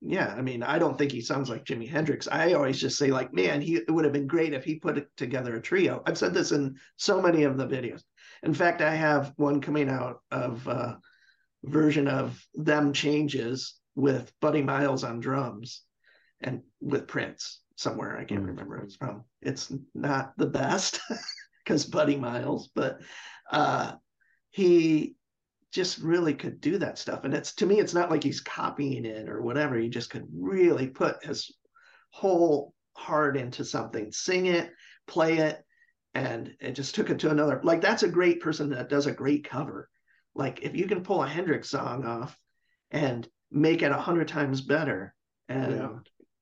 yeah, I mean, I don't think he sounds like Jimi Hendrix. I always just say, like, man, he it would have been great if he put together a trio. I've said this in so many of the videos. In fact, I have one coming out of uh, version of them changes with Buddy Miles on drums and with Prince somewhere. I can't mm. remember it's from. It's not the best (laughs) because Buddy Miles, but uh, he just really could do that stuff. And it's to me, it's not like he's copying it or whatever. He just could really put his whole heart into something, sing it, play it, and it just took it to another. Like that's a great person that does a great cover. Like if you can pull a Hendrix song off and make it a hundred times better, and yeah.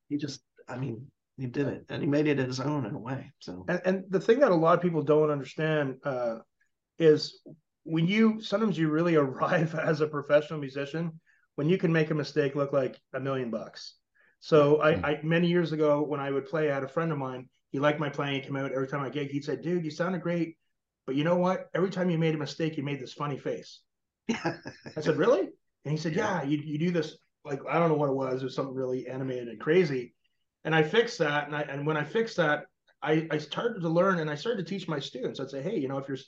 he just, I mean, he did it, and he made it his own in a way. So,
and, and the thing that a lot of people don't understand uh, is when you sometimes you really (laughs) arrive as a professional musician when you can make a mistake look like a million bucks. So I, hmm. I, many years ago when I would play, I had a friend of mine. He liked my playing. He came out every time I gig. He'd say, "Dude, you sounded great, but you know what? Every time you made a mistake, you made this funny face." I said, "Really?" And he said, "Yeah, you you do this like I don't know what it was. It was something really animated and crazy." And I fixed that, and I and when I fixed that, I I started to learn and I started to teach my students. I'd say, "Hey, you know, if you're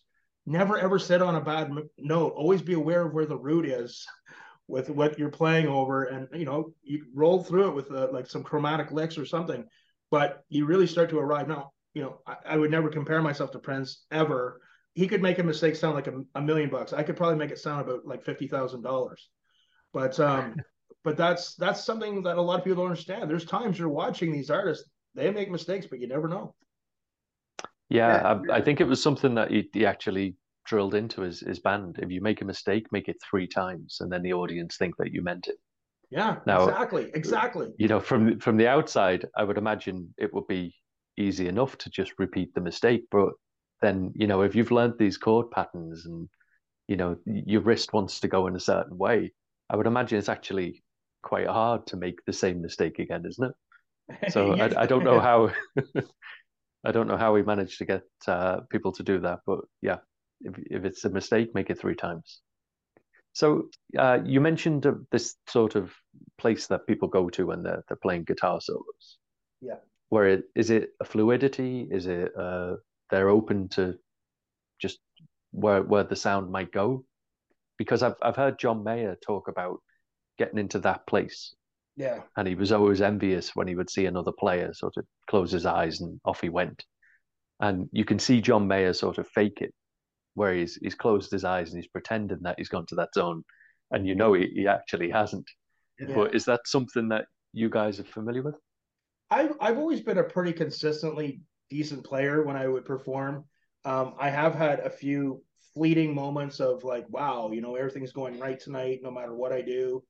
never ever sit on a bad note. Always be aware of where the root is (laughs) with what you're playing over, and you know you roll through it with uh, like some chromatic licks or something. But you really start to arrive. Now, you know, I, I would never compare myself to Prince ever. He could make a mistake sound like a, a million bucks. I could probably make it sound about like fifty thousand dollars. But um, (laughs) but that's that's something that a lot of people don't understand. There's times you're watching these artists, they make mistakes, but you never know.
Yeah, I, I, think it was something that he, he, actually drilled into his, his band. If you make a mistake, make it three times, and then the audience think that you meant it.
Yeah, now, exactly, exactly.
You know, from from the outside, I would imagine it would be easy enough to just repeat the mistake. But then, you know, if you've learned these chord patterns and you know your wrist wants to go in a certain way, I would imagine it's actually quite hard to make the same mistake again, isn't it? (laughs) So I, I don't know (laughs) how (laughs) I don't know how we managed to get uh, people to do that, but yeah, if, if it's a mistake, make it three times. So uh, you mentioned uh, this sort of place that people go to when they're they're playing guitar solos.
Yeah.
Where it, is it a fluidity? Is it uh, they're open to just where where the sound might go? Because I've I've heard John Mayer talk about getting into that place
yeah.
And he was always envious when he would see another player sort of close his eyes and off he went. And you can see John Mayer sort of fake it, where he's he's closed his eyes and he's pretending that he's gone to that zone, and you know he, he actually hasn't. Yeah. But is that something that you guys are familiar with?
I've I've always been a pretty consistently decent player when I would perform. Um, I have had a few fleeting moments of like, wow, you know, everything's going right tonight, no matter what I do.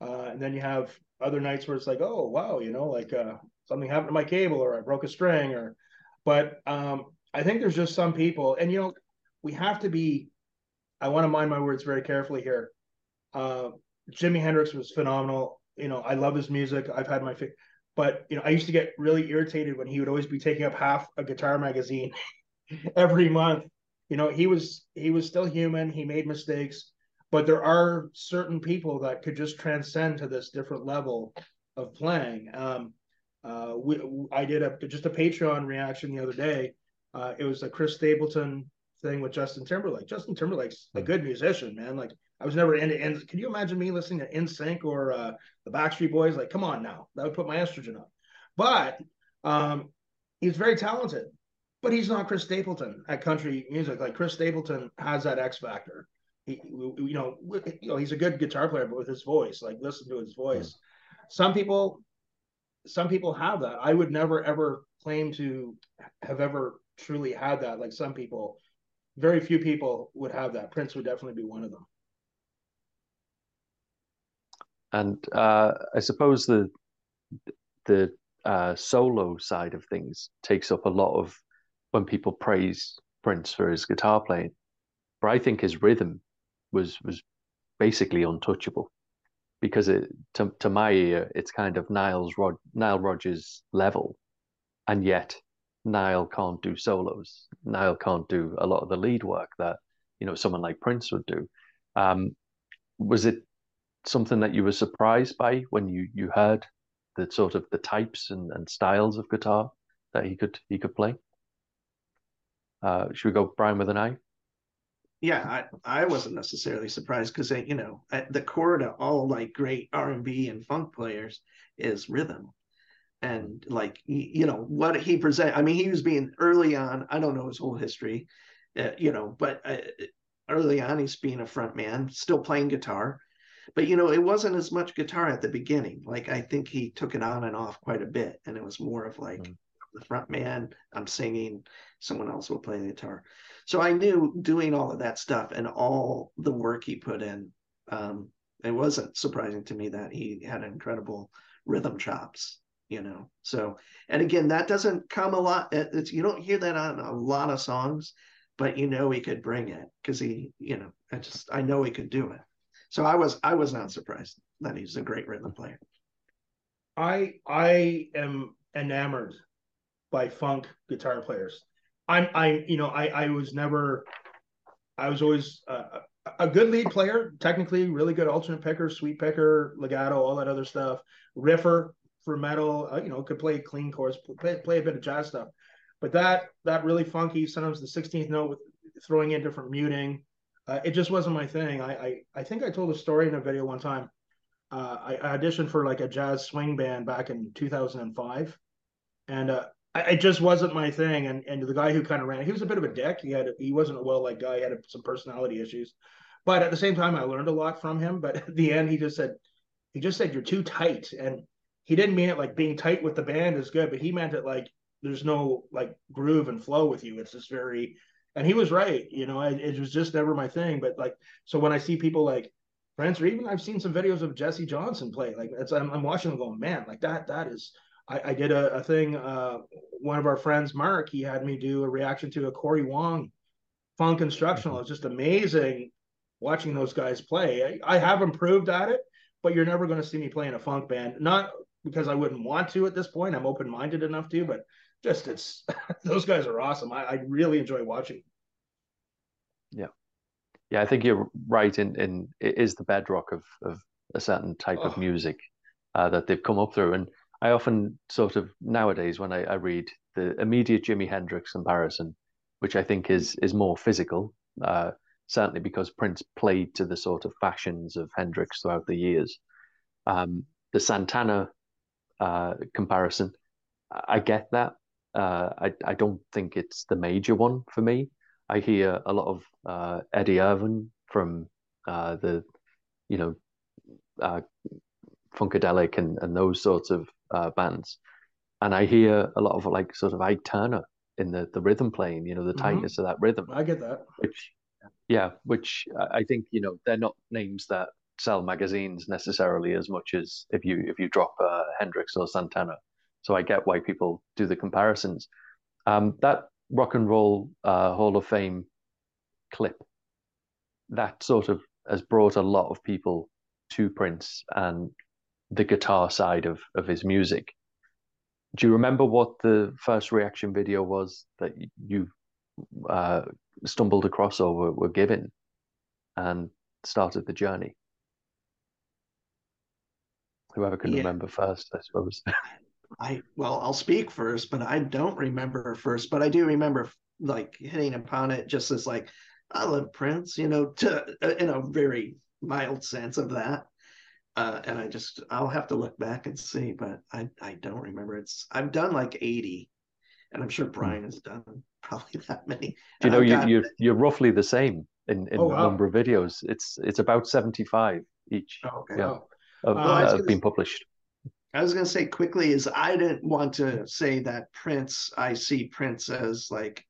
Uh, and then you have other nights where it's like, oh wow, you know, like uh, something happened to my cable or I broke a string or, but um, I think there's just some people, and you know, we have to be. I want to mind my words very carefully here. Uh, Jimi Hendrix was phenomenal. You know, I love his music. I've had my, but you know, I used to get really irritated when he would always be taking up half a guitar magazine (laughs) every month. You know, he was he was still human. He made mistakes but there are certain people that could just transcend to this different level of playing. Um, uh, we, I did a just a Patreon reaction the other day. Uh, it was a Chris Stapleton thing with Justin Timberlake. Justin Timberlake's a good musician, man. Like I was never into. And can you imagine me listening to NSYNC or uh, the Backstreet Boys? Like, come on now, that would put my estrogen up. But um, he's very talented. But he's not Chris Stapleton at country music. Like Chris Stapleton has that X factor he, you know, you know, he's a good guitar player, but with his voice, like listen to his voice. Some people, some people have that. I would never ever claim to have ever truly had that. Like some people, very few people would have that. Prince would definitely be one of them.
And uh, I suppose the the uh, solo side of things takes up a lot of when people praise Prince for his guitar playing. But I think his rhythm was was basically untouchable because it to, to my ear it's kind of Nile's Rod, Nile Rodgers level, and yet Nile can't do solos. Nile can't do a lot of the lead work that you know someone like Prince would do. Um, was it something that you were surprised by when you you heard the sort of the types and, and styles of guitar that he could he could play? Uh, should we go Brian with an I?
yeah, I, I wasn't necessarily surprised because you know the core to all like great R and B and funk players is rhythm, and like you know what he present. I mean, he was being early on. I don't know his whole history, uh, you know, but uh, early on he's being a front man, still playing guitar, but you know it wasn't as much guitar at the beginning. Like I think he took it on and off quite a bit, and it was more of like. Mm the front man, I'm singing, someone else will play the guitar. So I knew doing all of that stuff and all the work he put in, um, it wasn't surprising to me that he had incredible rhythm chops, you know. So, and again, that doesn't come a lot. It's, you don't hear that on a lot of songs, but you know he could bring it because he, you know, I just I know he could do it. So I was I was not surprised that he's a great rhythm player.
I I am enamored by funk guitar players. I'm I you know I I was never I was always a, a good lead player, technically really good alternate picker, sweep picker, legato, all that other stuff. Riffer for metal, uh, you know, could play clean chords, play, play a bit of jazz stuff. But that that really funky, sometimes the 16th note with throwing in different muting, uh, it just wasn't my thing. I, I I think I told a story in a video one time. Uh, I, I auditioned for like a jazz swing band back in 2005, and uh, I, it just wasn't my thing. And and the guy who kind of ran, he was a bit of a dick. He had he wasn't a well liked guy. He had some personality issues, but at the same time, I learned a lot from him. But (laughs) at the end, he just said, he just said you're too tight, and he didn't mean it like being tight with the band is good, but he meant it like there's no like groove and flow with you. It's just very, and he was right. You know, it, it was just never my thing. But like, so when I see people like friends, or even I've seen some videos of Jesse Johnson play, like it's I'm, I'm watching them going, man, like that that is I, I did a, a thing. Uh, one of our friends, Mark, he had me do a reaction to a Cory Wong funk instructional. Mm-hmm. It's just amazing watching those guys play. I, I have improved at it, but you're never going to see me play in a funk band. Not because I wouldn't want to at this point. I'm open minded enough to, but just it's (laughs) those guys are awesome. I, I really enjoy watching.
Yeah, yeah, I think you're right. In in it is the bedrock of of a certain type oh. of music uh, that they've come up through, and I often sort of nowadays when I, I read the immediate Jimi Hendrix comparison, which I think is is more physical, uh, certainly because Prince played to the sort of fashions of Hendrix throughout the years. Um, the Santana uh, comparison, I get that. Uh, I I don't think it's the major one for me. I hear a lot of uh, Eddie Irvine from uh, the, you know, uh, Funkadelic and, and those sorts of uh, bands, and I hear a lot of like sort of Ike Turner in the the rhythm playing, you know, the mm-hmm. tightness mm-hmm. of that rhythm.
I get that.
Which, yeah, which I think you know they're not names that sell magazines necessarily as much as if you if you drop uh, Hendrix or Santana. So I get why people do the comparisons. Um, that Rock and Roll uh, Hall of Fame clip, that sort of has brought a lot of people to Prince and the guitar side of of his music. Do you remember what the first reaction video was that you uh, stumbled across or were, were given and started the journey? Whoever can yeah. remember first, I suppose. (laughs)
I well, I'll speak first, but I don't remember first, but I do remember like hitting upon it just as like I love Prince, you know, to uh, in a very mild sense of that. Uh, and I just I'll have to look back and see, but I I don't remember. It's I've done like eighty, and I'm sure hmm. Brian has done probably (laughs) that many.
Do you know you you're you're roughly the same in in oh, wow. number of videos. It's it's about seventy five each.
Oh, okay.
Yeah, uh, have been published.
I was going to say quickly is I didn't want to say that Prince, I see Prince as like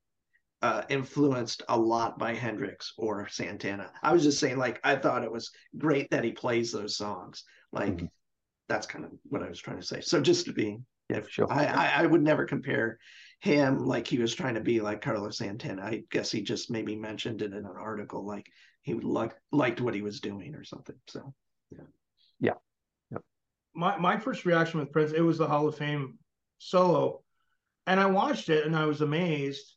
uh, influenced a lot by Hendrix or Santana. I was just saying, like, I thought it was great that he plays those songs. Like, mm-hmm. that's kind of what I was trying to say. So just to be,
yeah, sure.
I, I, I would never compare him like he was trying to be like Carlos Santana. I guess he just maybe mentioned it in an article, like he would like liked what he was doing or something. So,
yeah, yeah.
My my first reaction with Prince, it was the Hall of Fame solo, and I watched it and I was amazed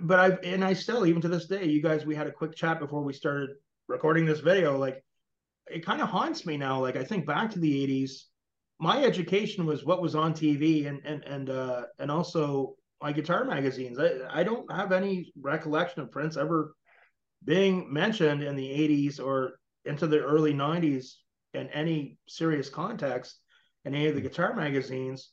but I and I still even to this day, you guys, we had a quick chat before we started recording this video. Like it kind of haunts me now. Like I think back to the '80s. My education was what was on TV and and and uh, and also my guitar magazines. I, I don't have any recollection of Prince ever being mentioned in the 80s or into the early 90s in any serious context in any of the guitar magazines.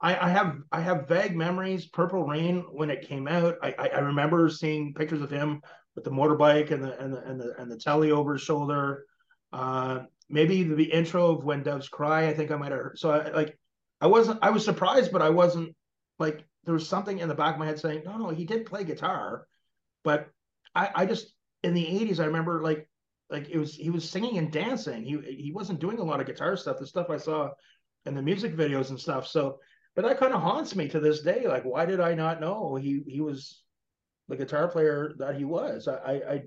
I, I, have I have vague memories. Purple Rain when it came out, I, I, I remember seeing pictures of him with the motorbike and the and the and the and the telly over his shoulder. Uh, maybe the, the, intro of When Doves Cry. I think I might have heard. So I like I wasn't I was surprised, but I wasn't like there was something in the back of my head saying, no, no, he did play guitar, but I I just in the '80s I remember like like it was he was singing and dancing. He he wasn't doing a lot of guitar stuff. The stuff I saw in the music videos and stuff. So but that kind of haunts me to this day. Like, why did I not know he he was the guitar player that he was? I I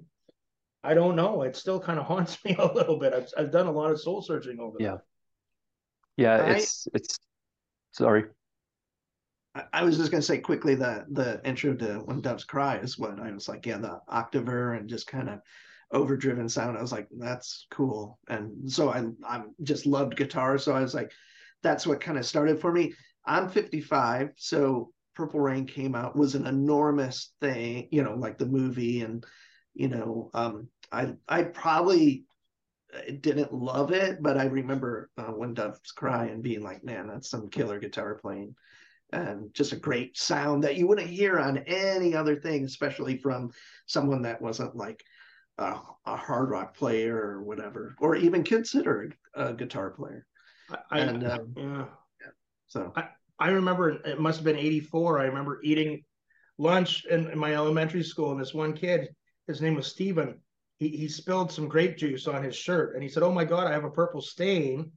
I don't know. It still kind of haunts (laughs) me a little bit. I've I've done a lot of soul searching over
yeah. That. Yeah, it's I, it's sorry.
I was just gonna say quickly that the intro to When Doves Cry is what I was like, yeah, the octaver and just kind of overdriven sound. I was like, that's cool. And so I I just loved guitar. So I was like, that's what kind of started for me. I'm 55, so Purple Rain came out was an enormous thing, you know, like the movie, and you know, um, I I probably uh, didn't love it, but I remember uh, when Doves Cry and being like, man, that's some killer guitar playing, and just a great sound that you wouldn't hear on any other thing, especially from someone that wasn't like a, a hard rock player or whatever, or even considered a guitar player.
I, and um, yeah.
So
I, I remember it must have been 84. I remember eating lunch in, in my elementary school, and this one kid, his name was Steven, he, he spilled some grape juice on his shirt. And he said, Oh my God, I have a purple stain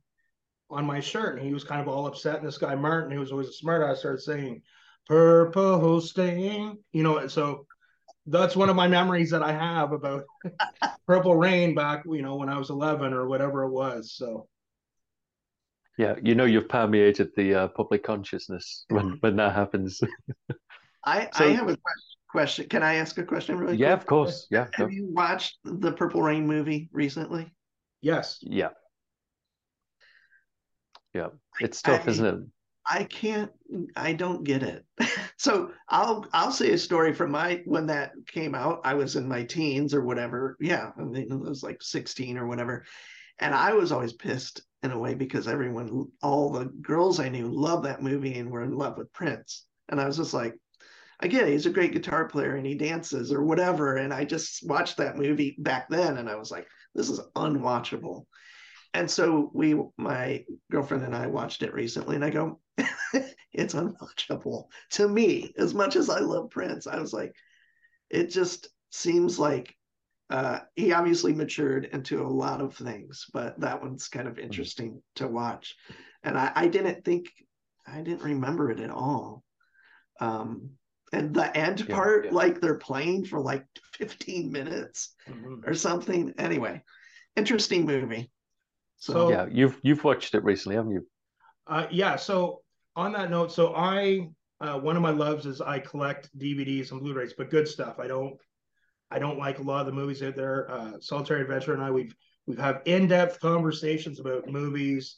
on my shirt. And he was kind of all upset. And this guy, Martin, who was always a smart ass, started saying, Purple stain. You know, so that's one of my memories that I have about (laughs) Purple Rain back, you know, when I was 11 or whatever it was. So
yeah, you know you've permeated the uh, public consciousness when when that happens. (laughs)
I so, I have a question. Can I ask a question really?
Yeah, quick? of course. Yeah.
Have go. you watched the Purple Rain movie recently?
Yes.
Yeah. Yeah, it's tough, I, isn't it?
I can't. I don't get it. (laughs) so I'll I'll say a story from my when that came out. I was in my teens or whatever. Yeah, I mean, it was like sixteen or whatever, and I was always pissed in a way because everyone, all the girls I knew loved that movie and were in love with Prince. And I was just like, I get it. He's a great guitar player and he dances or whatever. And I just watched that movie back then and I was like, this is unwatchable. And so we, my girlfriend and I watched it recently and I go, (laughs) it's unwatchable to me as much as I love Prince. I was like, it just seems like uh, he obviously matured into a lot of things, but that one's kind of hmm. interesting mm-hmm. to watch. And I, I, didn't think, I didn't remember it at all. Um, and the end yeah, part, yeah. like they're playing for like 15 minutes mm-hmm. or something. Anyway, interesting movie.
So, so, yeah, you've you've watched it recently, haven't you?
Uh, yeah. So on that note, so I uh, one of my loves is I collect DVDs and Blu-rays, but good stuff. I don't I don't like a lot of the movies out there. Uh, Solitary Adventurer and I, we've we've had in-depth conversations about movies,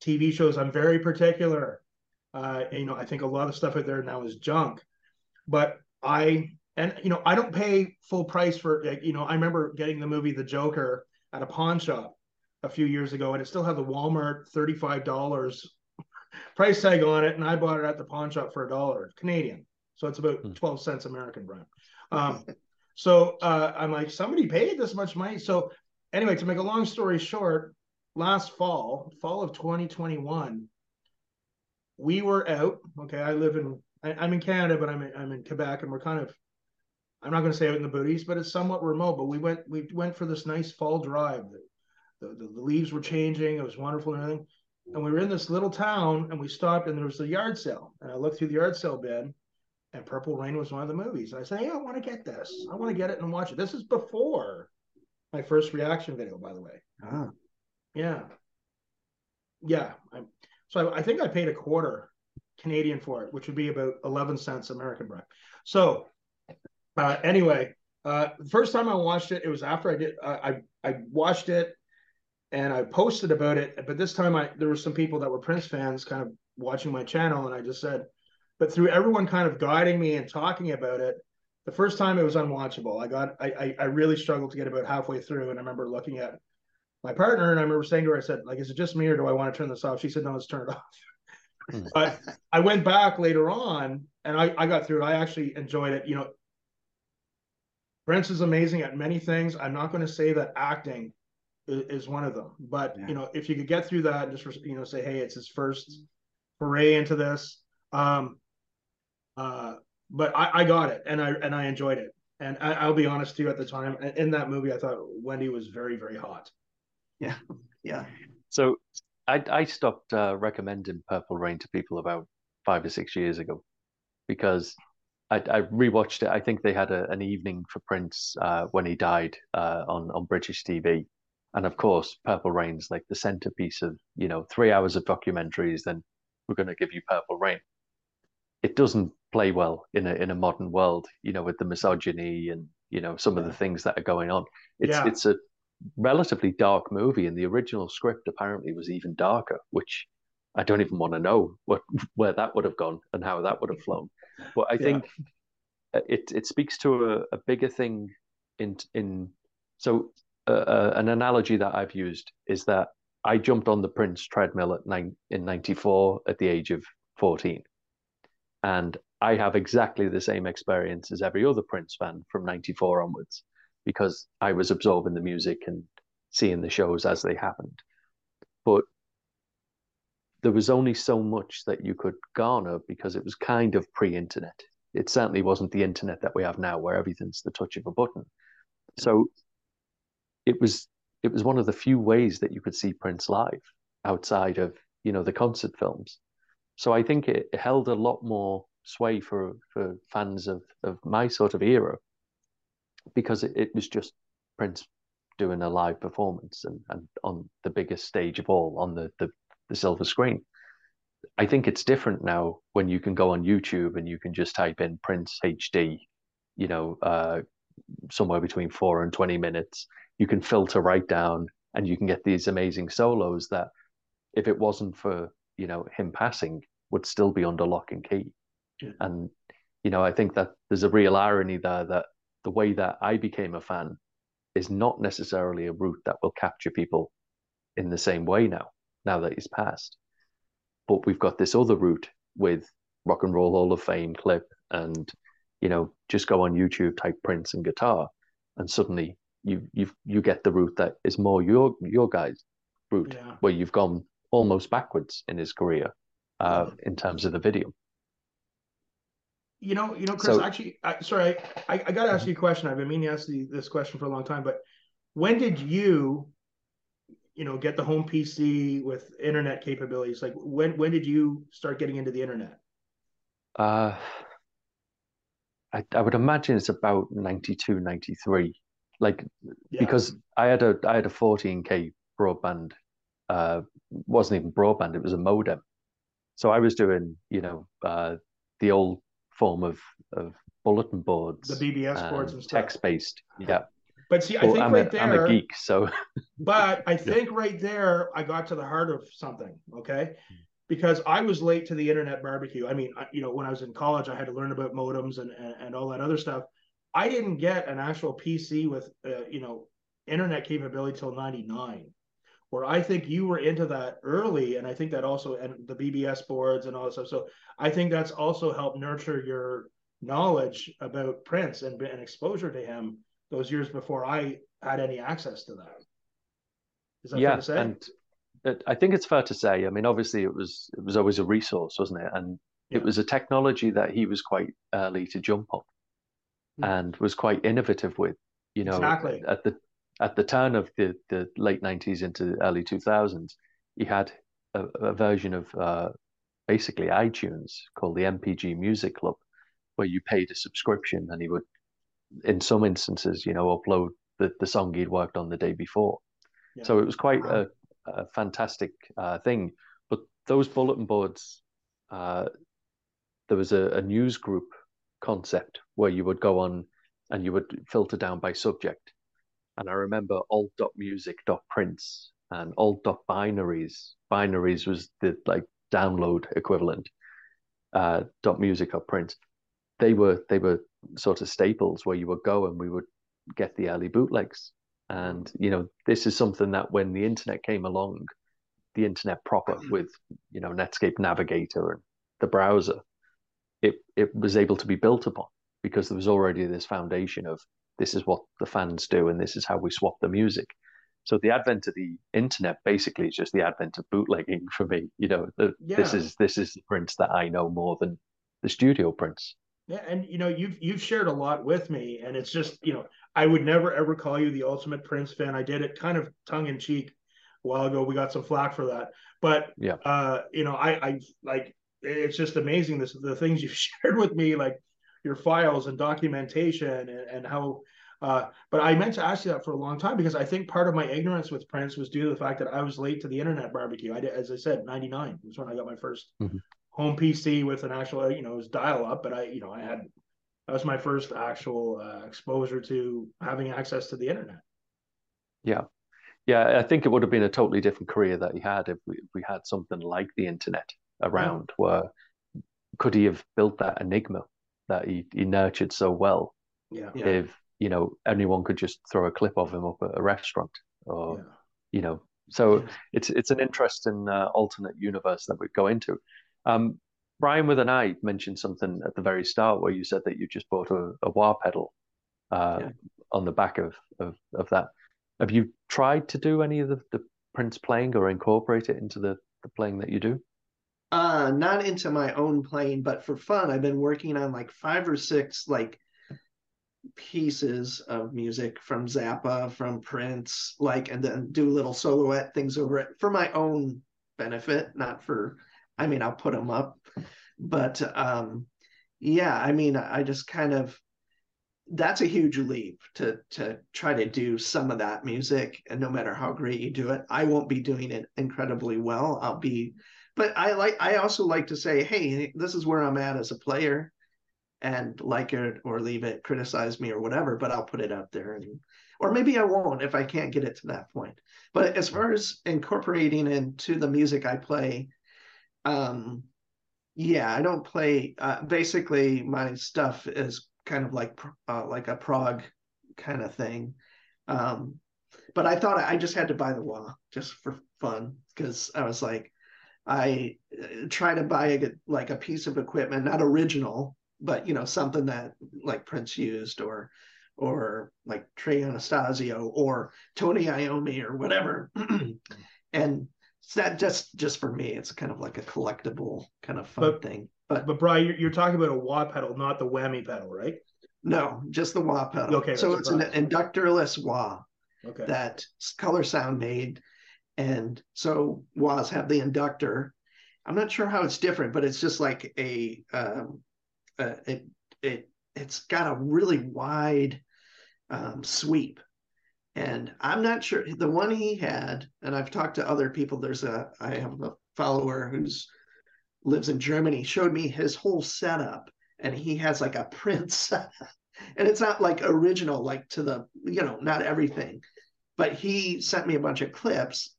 TV shows. I'm very particular. Uh, you know, I think a lot of stuff out there now is junk. But I and you know, I don't pay full price for. You know, I remember getting the movie The Joker at a pawn shop a few years ago, and it still had the Walmart thirty-five dollars price tag on it, and I bought it at the pawn shop for a dollar Canadian. So it's about hmm. twelve cents American, Brian. (laughs) Um, So uh, I'm like, somebody paid this much money. So anyway, to make a long story short, last fall, fall of 2021, we were out. Okay, I live in I, am in Canada, but I'm in, I'm in Quebec, and we're kind of I'm not going to say out in the booties, but it's somewhat remote. But we went we went for this nice fall drive. The, the, the leaves were changing. It was wonderful and everything. And we were in this little town, and we stopped, and there was a yard sale. And I looked through the yard sale bin, and Purple Rain was one of the movies. And I said, "Hey, I want to get this. I want to get it and watch it." This is before my first reaction video, by the way. Ah. Yeah, yeah. I, so I, I think I paid a quarter Canadian for it, which would be about 11 cents American buck. So uh, anyway, uh, the first time I watched it, it was after I did, uh, I, I watched it and I posted about it. But this time I, there were some people that were Prince fans kind of watching my channel. And I just said, but through everyone kind of guiding me and talking about it, the first time it was unwatchable. I got, I, I really struggled to get about halfway through. And I remember looking at my partner and I remember saying to her, I said, like, is it just me or do I want to turn this off? She said, no, let's turn it off. Hmm. but I went back later on and I, I got through it. I actually enjoyed it. You know, Prince is amazing at many things. I'm not going to say that acting is, is one of them, but yeah. you know, if you could get through that, just you know, say, hey, it's his first foray into this. Um, uh, but I, I got it, and I and I enjoyed it. And I, will be honest too, at the time in that movie, I thought Wendy was very, very hot.
Yeah, (laughs) yeah.
So I I stopped uh, recommending Purple Rain to people about five or six years ago because I, I rewatched it. I think they had a, an evening for Prince uh, when he died uh, on on British TV, and of course, Purple Rain's like the centerpiece of you know three hours of documentaries. Then we're going to give you Purple Rain. It doesn't play well in a in a modern world, you know, with the misogyny and you know some of the things that are going on. It's yeah. it's a relatively dark movie, and the original script apparently was even darker, which I don't even want to know what (laughs) where that would have gone and how that would have flown. But I yeah. think uh, it it speaks to a, a bigger thing in in so uh, an analogy that I've used is that I jumped on the Prince treadmill at nine in '94 at the age of 14, and I have exactly the same experience as every other Prince fan from '94 onwards because I was absorbing the music and seeing the shows as they happened. But there was only so much that you could garner because it was kind of pre-internet. It certainly wasn't the internet that we have now, where everything's the touch of a button. So it was it was one of the few ways that you could see Prince live outside of you know the concert films. So I think it, held a lot more sway for for fans of of my sort of era because it, it was just Prince doing a live performance and, and on the biggest stage of all on the, the, the silver screen. I think it's different now when you can go on YouTube and you can just type in Prince HD, you know, uh, somewhere between four and 20 minutes. You can filter right down and you can get these amazing solos that if it wasn't for, you know, him passing would still be under lock and key. Yeah. And, you know, I think that there's a real irony there that the way that I became a fan is not necessarily a route that will capture people in the same way now, now that he's passed. But we've got this other route with Rock and Roll Hall of Fame clip and, you know, just go on YouTube, type Prince and guitar, and suddenly you you you get the route that is more your your guy's route, yeah. where you've gone almost backwards in his career uh, in terms of the video.
You know, you know, Chris. So, actually, I, sorry, I, I got to ask you a question. I've been meaning to ask you this question for a long time. But when did you, you know, get the home PC with internet capabilities? Like, when when did you start getting into the internet?
Uh, I, I would imagine it's about 92, 93. Like, yeah. because I had a I had a 14k broadband. Uh, wasn't even broadband; it was a modem. So I was doing, you know, uh, the old form of of bulletin boards,
the BBS boards and
text based. Yeah.
But see, I well, think
I'm
right
a,
there,
I'm a geek, so. (laughs)
but I think right there, I got to the heart of something. Okay, because I was late to the internet barbecue. I mean, you know, when I was in college, I had to learn about modems and and, and all that other stuff. I didn't get an actual PC with, uh, you know, internet capability till '99 where I think you were into that early, and I think that also and the BBS boards and all that stuff. So I think that's also helped nurture your knowledge about Prince and, and exposure to him those years before I had any access to that.
Is that yeah, and I think it's fair to say. I mean, obviously, it was it was always a resource, wasn't it? And yeah. it was a technology that he was quite early to jump on, mm. and was quite innovative with. You know,
exactly.
at the at the turn of the the late nineties into the early two thousands, he had a, a version of uh, basically iTunes called the NPG Music Club, where you paid a subscription, and he would, in some instances, you know, upload the the song he'd worked on the day before. Yeah. So it was quite a, a, fantastic uh, thing. But those bulletin boards, uh, there was a, a news group concept where you would go on and you would filter down by subject. And I remember alt.music.prince and alt.binaries. Binaries was the like download equivalent. Uh, dot music or prince. They were they were sort of staples where you would go and we would get the early bootlegs. And you know, this is something that when the internet came along, the internet proper mm. with you know Netscape Navigator and the browser, it it was able to be built upon because there was already this foundation of this is what the fans do and this is how we swap the music. So the advent of the internet basically is just the advent of bootlegging (laughs) for me. You know, the, yeah. this is this is the Prince that I know more than the studio Prince.
Yeah, and you know, you've you've shared a lot with me, and it's just you know, I would never ever call you the ultimate Prince fan. I did it kind of tongue in cheek a while ago. We got some flack for that, but
yeah,
uh, you know, I I like it's just amazing this the things you've (laughs) shared with me, like your files and documentation and, and how uh, but I meant to ask you that for a long time because I think part of my ignorance with Prince was due to the fact that I was late to the internet barbecue. I did, as I said, '99 was when I got my 1st mm-hmm. Home PC with an actual, you know, it was dial up, but I, you know, I had that was my first actual uh, exposure to having access to the internet.
Yeah, yeah, I think it would have been a totally different career that he had if we, if we had something like the internet around. Yeah. Where could he have built that enigma that he, he nurtured so well?
Yeah.
If you know anyone could just throw a clip of him up at a restaurant, or yeah. you know, so yeah. it's it's an interesting uh, alternate universe that we go into. Um, Brian with an I mentioned something at the very start where you said that you just bought a, a wah pedal uh, yeah. on the back of, of of that. Have you tried to do any of the, the Prince playing or incorporate it into the, the playing that you do?
Uh, not into my own playing, but for fun, I've been working on like five or six like pieces of music from Zappa, from Prince, like, and then do little soloette things over it for my own benefit, not for, I mean, I'll put them up, but um, yeah, I mean, I just kind of, that's a huge leap to to try to do some of that music. And no matter how great you do it i won't be doing it incredibly well. I'll be but I like I also like to say, hey, this is where I'm at as a player, and like it or leave it, criticize me or whatever, but I'll put it out there, and or maybe I won't if I can't get it to that point. But as far as incorporating into the music I play, um, yeah, I don't play. Uh, basically, my stuff is kind of like uh, like a prog kind of thing. Um, but I thought I just had to buy the wah just for fun because I was like, I uh, try to buy a like a piece of equipment, not original, but you know something that like Prince used or or like Trey Anastasio or Tony Iommi or whatever. (clears throat) and that just just for me, it's kind of like a collectible kind of fun but, thing. But
but Brian, you're, you're talking about a wah pedal, not the whammy pedal, right?
No, just the wah pedal. Okay, so it's an inductorless wah okay. that Color Sound made and so wahs have the inductor. I'm not sure how it's different, but it's just like a, um, uh, it, it, it's got a really wide um, sweep. And I'm not sure the one he had, and I've talked to other people. There's a, I have a follower who's lives in Germany, showed me his whole setup, and he has like a print (laughs) Prince and it's not like original, like to the, you know, not everything. But he sent me a bunch of clips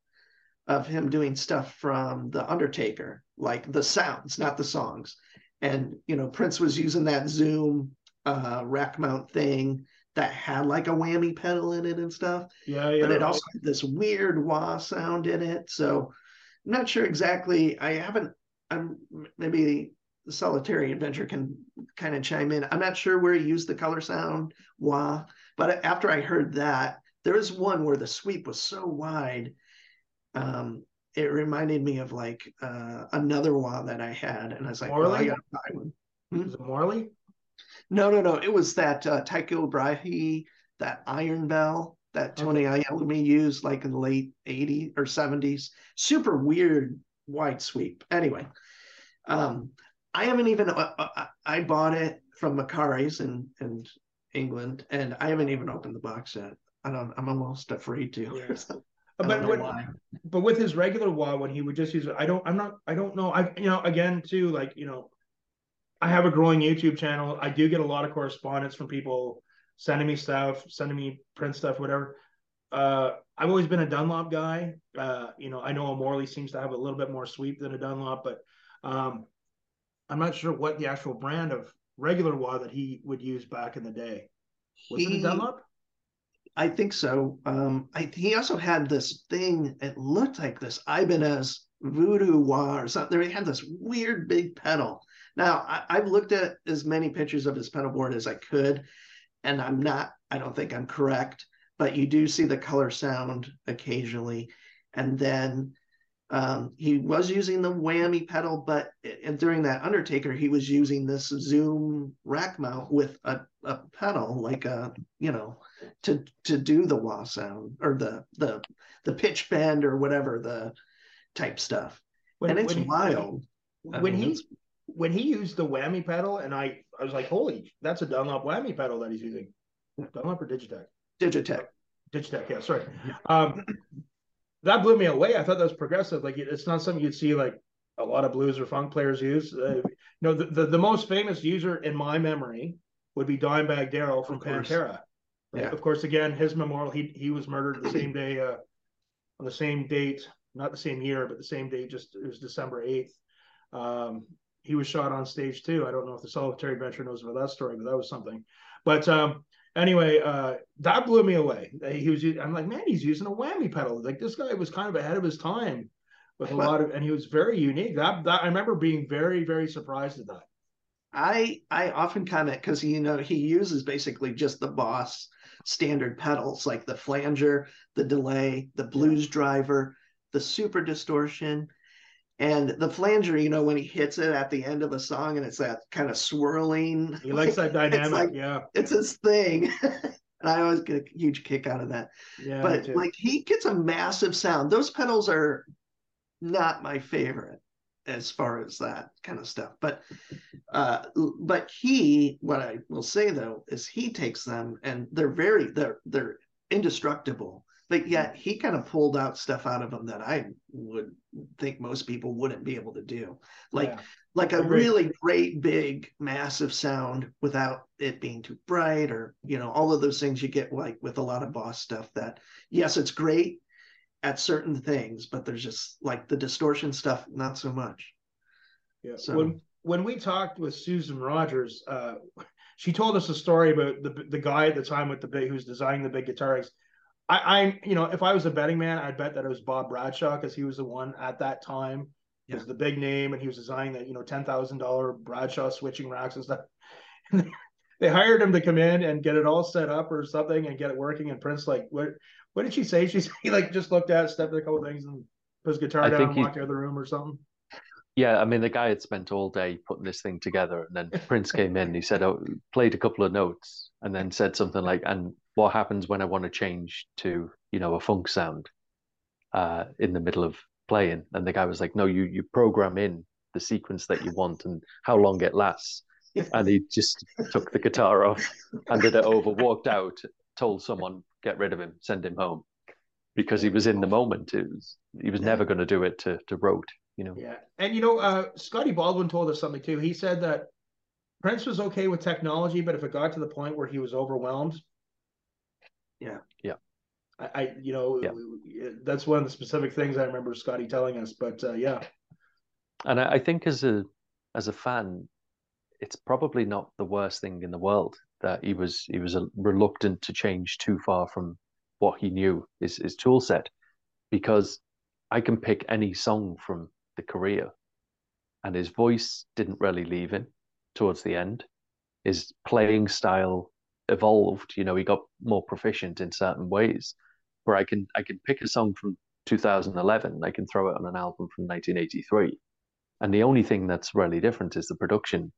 of him doing stuff from The Undertaker, like the sounds, not the songs. And, you know, Prince was using that Zoom uh, rack mount thing that had like a whammy pedal in it and stuff.
Yeah, yeah.
But it also had this weird wah sound in it. So I'm not sure exactly. I haven't, I'm maybe the solitary adventure can kind of chime in. I'm not sure where he used the color sound wah, but after I heard that, there was one where the sweep was so wide um, it reminded me of like uh, another wah that I had, and I was like, Morley? well, I gotta buy one.
Hmm? Is it Morley?
No, no, no. It was that uh, Tycobrahe, that Iron Bell that Tony okay. Iommi used like in the late 80s or 70s. Super weird wide sweep. Anyway, um, I haven't even, uh, uh, I bought it from Macari's in, in England, and I haven't even opened the box yet. I don't, I'm almost afraid to. Yeah. (laughs)
but when, but with his regular wah, when he would just use it, I don't, I'm not, I don't know. I, you know, again, too, like, you know, I have a growing YouTube channel. I do get a lot of correspondence from people sending me stuff, sending me Prince stuff, whatever. Uh, I've always been a Dunlop guy. Uh, you know, I know a Morley seems to have a little bit more sweep than a Dunlop, but um, I'm not sure what the actual brand of regular wah that he would use back in the day. Was he, it a Dunlop?
I think so. Um, I, he also had this thing. It looked like this Ibanez Voodoo Wah or something. He had this weird big pedal. Now I, I've looked at as many pictures of his pedal board as I could, and I'm not. I don't think I'm correct but you do see the color sound occasionally. And then um, he was using the whammy pedal, but and during that Undertaker, he was using this Zoom rack mount with a, a pedal, like a you know, to to do the wah sound or the the the pitch bend or whatever the type stuff. When, and it's when wild.
He, when he when he used the whammy pedal, and I I was like, holy, that's a Dunlop whammy pedal that he's using. Dunlop or Digitech?
Digitech.
Digitech, yeah, sorry. Um, that blew me away. I thought that was progressive. Like it's not something you'd see like a lot of blues or funk players use. Uh, you know, the, the, the most famous user in my memory would be Dimebag Darrell from Pantera. Yeah. Of course, again, his memorial. He he was murdered the same day, uh, on the same date, not the same year, but the same date. Just it was December eighth. Um, he was shot on stage too. I don't know if the Solitary Adventure knows about that story, but that was something. But um, anyway, uh, that blew me away. He was, I'm like, man, he's using a whammy pedal. Like this guy was kind of ahead of his time with a lot of, and he was very unique. That, that I remember being very, very surprised at that.
I I often comment because you know he uses basically just the Boss standard pedals like the flanger, the delay, the blues yeah. driver, the super distortion, and the flanger, you know, when he hits it at the end of a song and it's that kind of swirling.
He likes that (laughs) dynamic.
Like,
yeah.
It's his thing. (laughs) and I always get a huge kick out of that. Yeah. But like he gets a massive sound. Those pedals are not my favorite as far as that kind of stuff. But uh but he what I will say though is he takes them and they're very they're they're indestructible but yet he kind of pulled out stuff out of them that I would think most people wouldn't be able to do. Like yeah. like a really great big massive sound without it being too bright or you know all of those things you get like with a lot of boss stuff that yes it's great at certain things but there's just like the distortion stuff not so much.
Yeah. So when when we talked with Susan Rogers uh she told us a story about the the guy at the time with the big who's designing the big guitars I, I'm, you know, if I was a betting man, I'd bet that it was Bob Bradshaw because he was the one at that time. Yeah. was the big name, and he was designing that, you know, ten thousand dollar Bradshaw switching racks and stuff. (laughs) And they hired him to come in and get it all set up or something and get it working. And Prince, like, what, what did she say? She (laughs) he like just looked at, it, stepped a couple things, and put his guitar I down and walked out of the room or something.
Yeah, I mean, the guy had spent all day putting this thing together, and then (laughs) Prince came in. He said, "Oh, played a couple of notes," and then said something like, "And what happens when I want to change to, you know, a funk sound uh, in the middle of playing?" And the guy was like, "No, you you program in the sequence that you want and how long it lasts." And he just took the guitar off, handed it over, walked out, told someone, "Get rid of him, send him home," because he was in the moment. It was he was never going to do it to to rote you know.
Yeah, and you know, uh, Scotty Baldwin told us something too. He said that Prince was okay with technology, but if it got to the point where he was overwhelmed,
yeah,
yeah,
I, I you know, yeah. that's one of the specific things I remember Scotty telling us. But uh, yeah,
and I, I think as a as a fan, it's probably not the worst thing in the world that he was he was reluctant to change too far from what he knew his his tool set because I can pick any song from the career. And his voice didn't really leave him towards the end. His playing style evolved. You know, he got more proficient in certain ways. Where I can I can pick a song from 2011, they can throw it on an album from 1983. And the only thing that's really different is the production,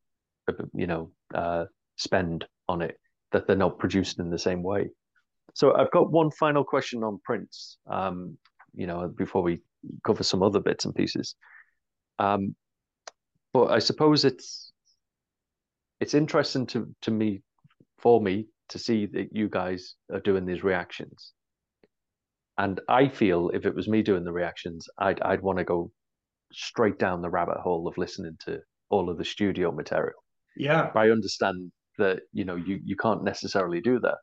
you know, uh, spend on it that they're not produced in the same way. So I've got one final question on Prince, um, you know, before we cover some other bits and pieces. Um, but I suppose it's it's interesting to to me for me to see that you guys are doing these reactions. And I feel if it was me doing the reactions, I'd I'd want to go straight down the rabbit hole of listening to all of the studio material.
Yeah.
But I understand that you know you you can't necessarily do that.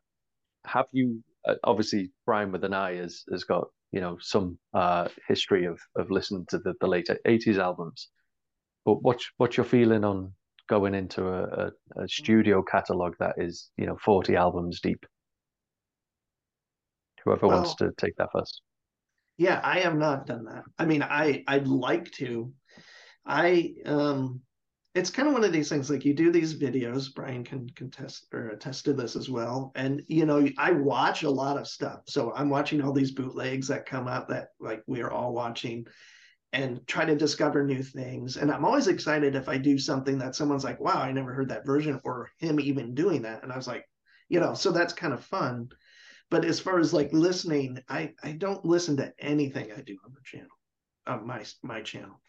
Have you uh, obviously Brian with an eye has has got you know some uh, history of of listening to the, the late eighties albums, but what's what's your feeling on going into a, a, a studio catalog that is you know forty albums deep? Whoever well, wants to take that first.
Yeah, I have not done that. I mean, I I'd like to. I um it's kind of one of these things like you do these videos brian can contest or attest to this as well and you know i watch a lot of stuff. So i'm watching all these bootlegs that come up that like we are all watching and try to discover new things and i'm always excited if i do something that someone's like wow i never heard that version or him even doing that and i was like you know so that's kind of fun. But as far as like listening i i don't listen to anything i do on the channel on my my channel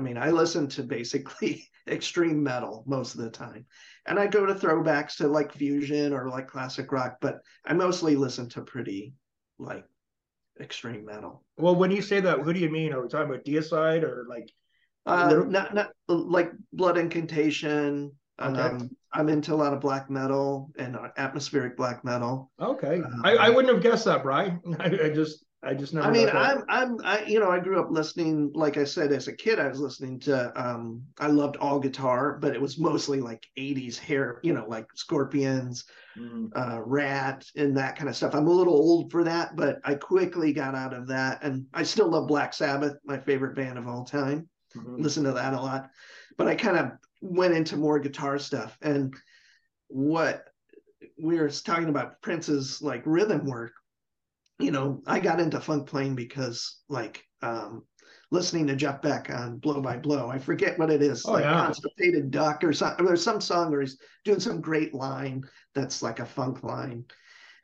I mean, I listen to basically (laughs) extreme metal most of the time. And I go to throwbacks to like fusion or like classic rock, but I mostly listen to pretty like extreme metal.
Well, when you say that, who do you mean? Are we talking about Deicide or like
uh, not not like Blood Incantation. Okay. Um, I'm into a lot of black metal and uh, atmospheric black metal.
Okay, um, I, I wouldn't have guessed that, Brian. (laughs) I, I just I just never.
I mean, I'm I'm I you know I grew up listening. Like I said, as a kid, I was listening to. um I loved all guitar, but it was mostly like '80s hair. You know, like Scorpions, mm. uh, Ratt, and that kind of stuff. I'm a little old for that, but I quickly got out of that, and I still love Black Sabbath, my favorite band of all time. Mm-hmm. Listen to that a lot, but I kind of went into more guitar stuff and what we were talking about Prince's like rhythm work you know, I got into funk playing because like um, listening to Jeff Beck on Blow by Blow. I forget what it is, oh, like yeah. Constipated Duck or something. There's some song where he's doing some great line that's like a funk line.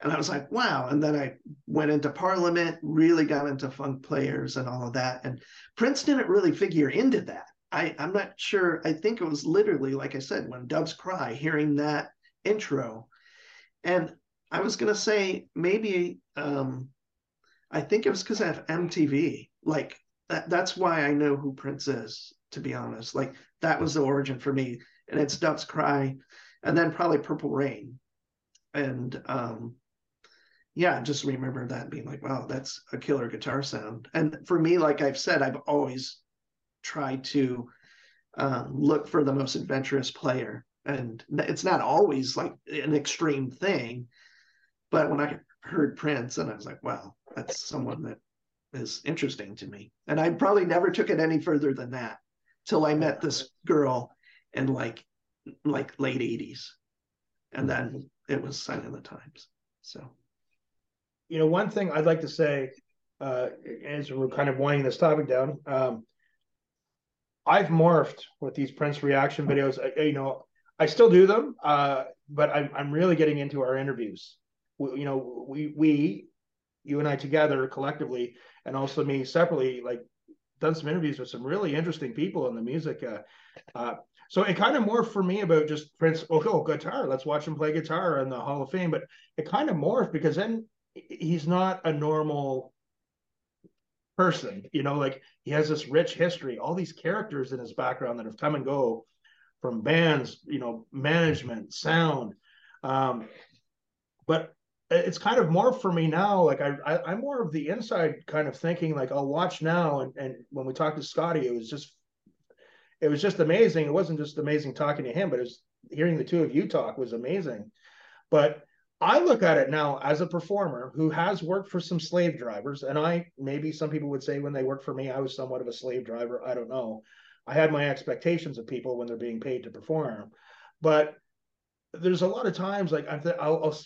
And I was like, wow. And then I went into Parliament, really got into funk players and all of that. And Prince didn't really figure into that. I, I'm not sure. I think it was literally, like I said, when Doves Cry, hearing that intro. And I was gonna say maybe um, I think it was because I have MTV. Like that, that's why I know who Prince is. To be honest, like that was the origin for me, and it's Doves Cry, and then probably Purple Rain, and um, yeah, just remember that being like, wow, that's a killer guitar sound. And for me, like I've said, I've always tried to um, look for the most adventurous player, and it's not always like an extreme thing but when I heard Prince, and I was like, wow, that's someone that is interesting to me. And I probably never took it any further than that till I met this girl in like like late 80s. And then it was Sign of the Times. So
you know, one thing I'd like to say, uh, as we're kind of winding this topic down, um, I've morphed with these Prince reaction videos. I, you know, I still do them, uh, but I'm, I'm really getting into our interviews you know, we we you and I together collectively, and also me separately, like done some interviews with some really interesting people in the music. Uh, uh, so it kind of morphed for me about just Prince. Oh, oh, guitar. Let's watch him play guitar in the Hall of Fame. But it kind of morphed because then he's not a normal person. You know, like he has this rich history, all these characters in his background that have come and go from bands, you know, management, sound. Um, but it's kind of more for me now. Like I, I am more of the inside kind of thinking. Like I'll watch now, and and when we talked to Scotty, it was just, it was just amazing. It wasn't just amazing talking to him, but it was hearing the two of you talk was amazing. But I look at it now as a performer who has worked for some slave drivers, and I maybe some people would say when they worked for me, I was somewhat of a slave driver. I don't know. I had my expectations of people when they're being paid to perform, but there's a lot of times like i th- I'll, I'll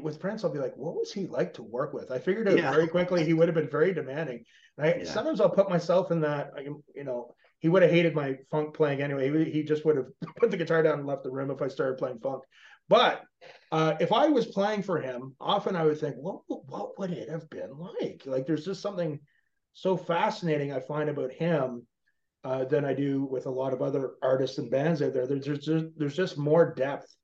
with Prince, I'll be like, what was he like to work with? I figured out yeah. very quickly he would have been very demanding. I, yeah. sometimes I'll put myself in that. You know, he would have hated my funk playing anyway. He, he just would have (laughs) put the guitar down and left the room if I started playing funk. But uh, if I was playing for him, often I would think, what what would it have been like? Like, there's just something so fascinating I find about him uh, than I do with a lot of other artists and bands out there. There's there's just, there's just more depth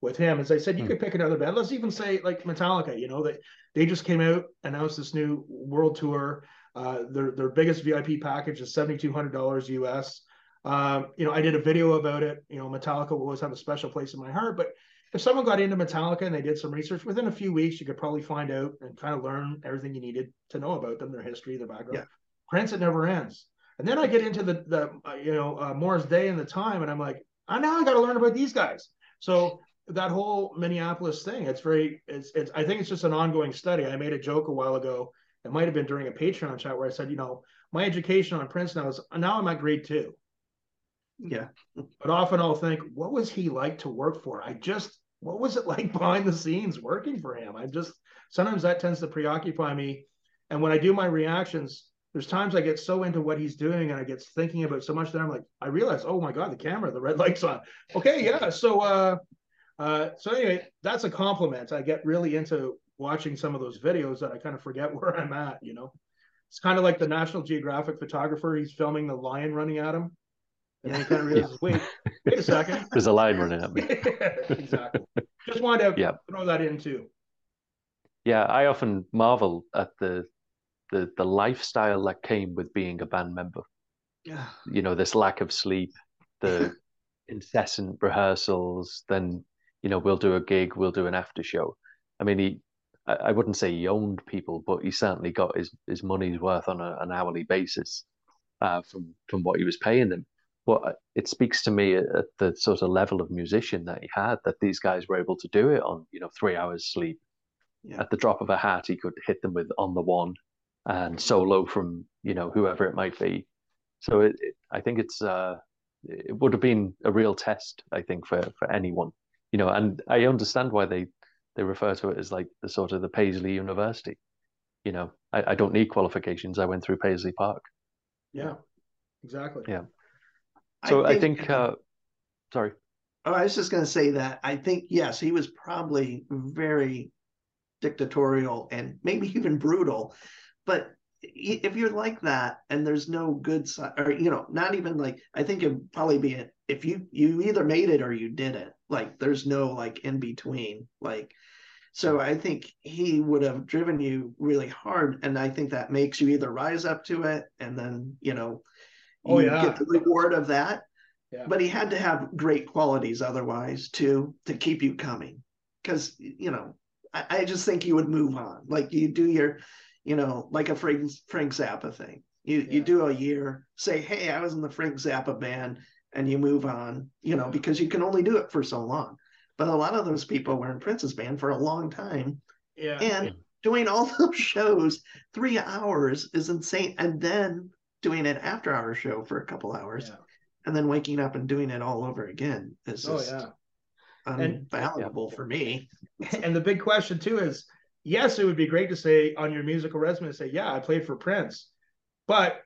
with him. As I said, you hmm. could pick another band. Let's even say like Metallica. You know that they just came out announced this new world tour. Uh, their their biggest VIP package is seventy two hundred dollars US. Um, you know, I did a video about it. You know, Metallica will always have a special place in my heart. But if someone got into Metallica and they did some research within a few weeks, you could probably find out and kind of learn everything you needed to know about them, their history, their background. Yeah. Prince, it never ends. And then I get into the the uh, you know uh, Morris Day and the time, and I'm like, I now I got to learn about these guys. So that whole Minneapolis thing, it's very, it's, it's, I think it's just an ongoing study. I made a joke a while ago. It might have been during a Patreon chat where I said, you know, my education on Prince now is now I'm at grade two.
Yeah.
But often I'll think, what was he like to work for? I just, what was it (laughs) like behind the scenes working for him? I just, sometimes that tends to preoccupy me. And when I do my reactions, there's times I get so into what he's doing and I get thinking about so much that I'm like, I realize, oh my God, the camera, the red light's on. Okay, yeah. So uh uh, so anyway, that's a compliment. I get really into watching some of those videos that I kind of forget (laughs) where I'm at. You know, it's kind of like the National Geographic photographer. He's filming the lion running at him, and then he kind of realizes, yeah. wait, wait a second, (laughs)
there's a lion running at me. (laughs)
exactly. Just wanted to yeah. throw that in too.
Yeah, I often marvel at the the the lifestyle that came with being a band member.
Yeah.
You know, this lack of sleep, the incessant rehearsals, then you know, we'll do a gig, we'll do an after show. I mean, he, I wouldn't say he owned people, but he certainly got his, his money's worth on a, an hourly basis uh, from from what he was paying them. But it speaks to me at the sort of level of musician that he had that these guys were able to do it on, you know, three hours sleep. Yeah. At the drop of a hat, he could hit them with on the one and solo from you know whoever it might be. So it, it, I think it's uh, it would have been a real test, I think, for for anyone you know, and I understand why they they refer to it as like the sort of the Paisley University. You know, I, I don't need qualifications. I went through Paisley Park.
Yeah, exactly.
Yeah. So I think, I think uh, sorry.
Oh, I was just going to say that I think yes, he was probably very dictatorial and maybe (laughs) even brutal, but if you're like that and there's no good side or you know not even like i think it'd probably be it if you you either made it or you didn't like there's no like in between like so hmm. i think he would have driven you really hard and i think that makes you either rise up to it and then you know
oh, you oh, yeah. get
the reward of that yeah. but he had to have great qualities otherwise to to keep you coming because you know I, I just think you would move on like you do your you know, like a Frank, Frank Zappa thing. You yeah. you do a year, say, hey, I was in the Frank Zappa band, and you move on, you know, because you can only do it for so long. But a lot of those people were in Prince's band for a long time.
Yeah.
And yeah. doing all (laughs) those shows, three hours is insane. And then doing an after hour show for a couple hours. Yeah. And then waking up and doing it all over again is oh, just oh, yeah. unvaluable and, for me. (laughs)
And the big question too is yes, it would be great to say on your musical resume, say, yeah, I played for Prince. But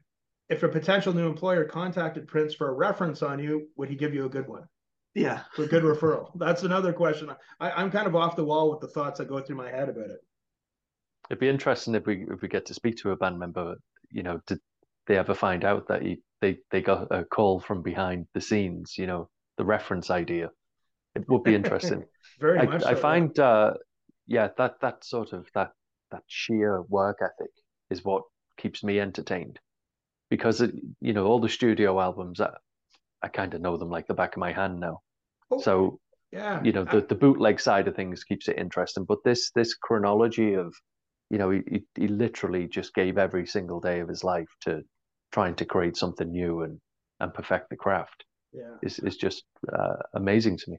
if a potential new employer contacted Prince for a reference on you, would he give you a good one?
Yeah.
For a good referral. That's another question. I, am kind of off the wall with the thoughts that go through my head about it.
It'd be interesting if we if we get to speak to a band member, you know, did they ever find out that he, they they got a call from behind the scenes, you know, the reference idea. It would be interesting. (laughs)
Very
I,
much. So,
I find yeah. uh, yeah, that that sort of that that sheer work ethic is what keeps me entertained because it, you know all the studio albums I, I kind of know them like the back of my hand now. Oh, so
yeah,
you know the the bootleg side of things keeps it interesting, but this this chronology of you know he he literally just gave every single day of his life to trying to create something new and and perfect the craft.
Yeah,
is is just uh, amazing to me.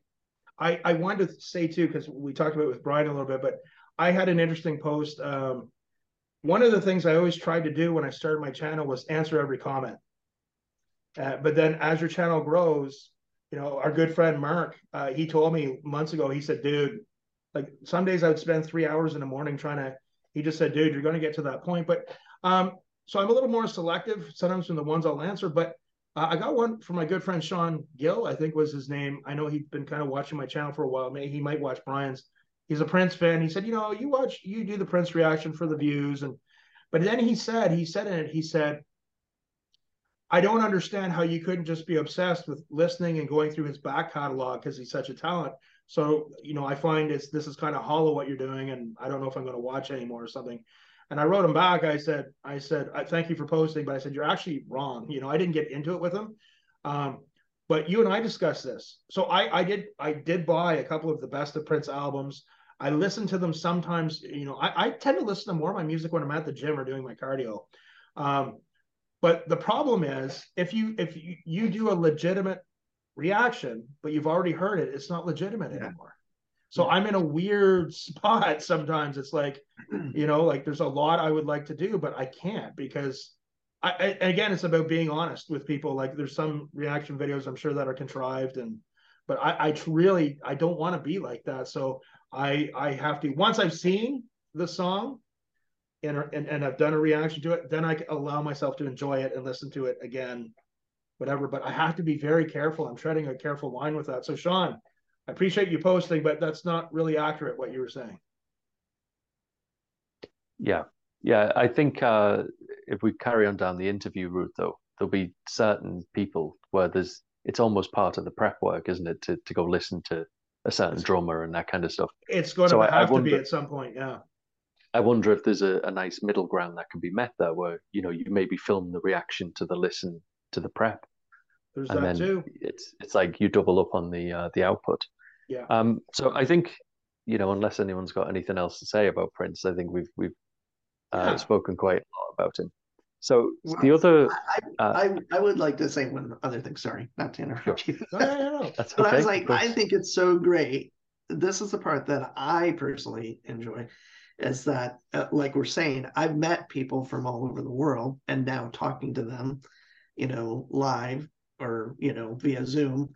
I, I wanted to say too, because we talked about it with Brian a little bit, but I had an interesting post. Um, one of the things I always tried to do when I started my channel was answer every comment. Uh, but then as your channel grows, you know, our good friend Mark, uh, he told me months ago, he said, dude, like some days I would spend three hours in the morning trying to. He just said, "Dude, you're going to get to that point." But um, so I'm a little more selective sometimes from the ones I'll answer. But uh, I got one from my good friend Sean Gill, I think was his name. I know he'd been kind of watching my channel for a while. Maybe he might watch Brian's. He's a Prince fan. He said, "You know, you watch, you do the Prince reaction for the views." And but then he said, he said in it, he said, I don't understand how you couldn't just be obsessed with listening and going through his back catalog because he's such a talent. So, you know, I find it's this is kind of hollow what you're doing, and I don't know if I'm going to watch anymore or something. And I wrote him back. I said, I said, I thank you for posting, but I said you're actually wrong. You know, I didn't get into it with him, um, but you and I discussed this. So I, I did, I did buy a couple of the best of Prince albums. I listen to them sometimes. You know, I, I tend to listen to more of my music when I'm at the gym or doing my cardio. Um, but the problem is, if you if you, you do a legitimate reaction, but you've already heard it, it's not legitimate yeah. anymore. So. I'm in a weird (laughs) spot sometimes. It's like, (clears throat) you know, like there's a lot I would like to do, but I can't because I, I again, it's about being honest with people. Like there's some reaction videos I'm sure that are contrived and but I, I really I don't want to be like that. So I I have to once I've seen the song and, and and I've done a reaction to it, then I allow myself to enjoy it and listen to it again whatever. But I have to be very careful. I'm treading a careful line with that. So, Sean, I appreciate you posting, but that's not really accurate what you were saying.
Yeah, yeah. I think uh, if we carry on down the interview route, though, there'll be certain people where there's it's almost part of the prep work, isn't it, to to go listen to a certain drummer and that kind of stuff.
It's going so to have wonder, to be at some point, yeah.
I wonder if there's a, a nice middle ground that can be met there, where you know you maybe film the reaction to the listen to the prep.
There's and that too.
It's it's like you double up on the uh, the output.
Yeah.
Um. So I think you know, unless anyone's got anything else to say about Prince, I think we've we've uh, yeah. spoken quite a lot about him. So well, the other,
I, uh, I, I would like to say one other thing. Sorry, not to interrupt sure. you.
no, no, no. (laughs)
That's but okay, I was like, I think it's so great. This is the part that I personally enjoy, is that, uh, like we're saying, I've met people from all over the world, and now talking to them, you know, live or you know via zoom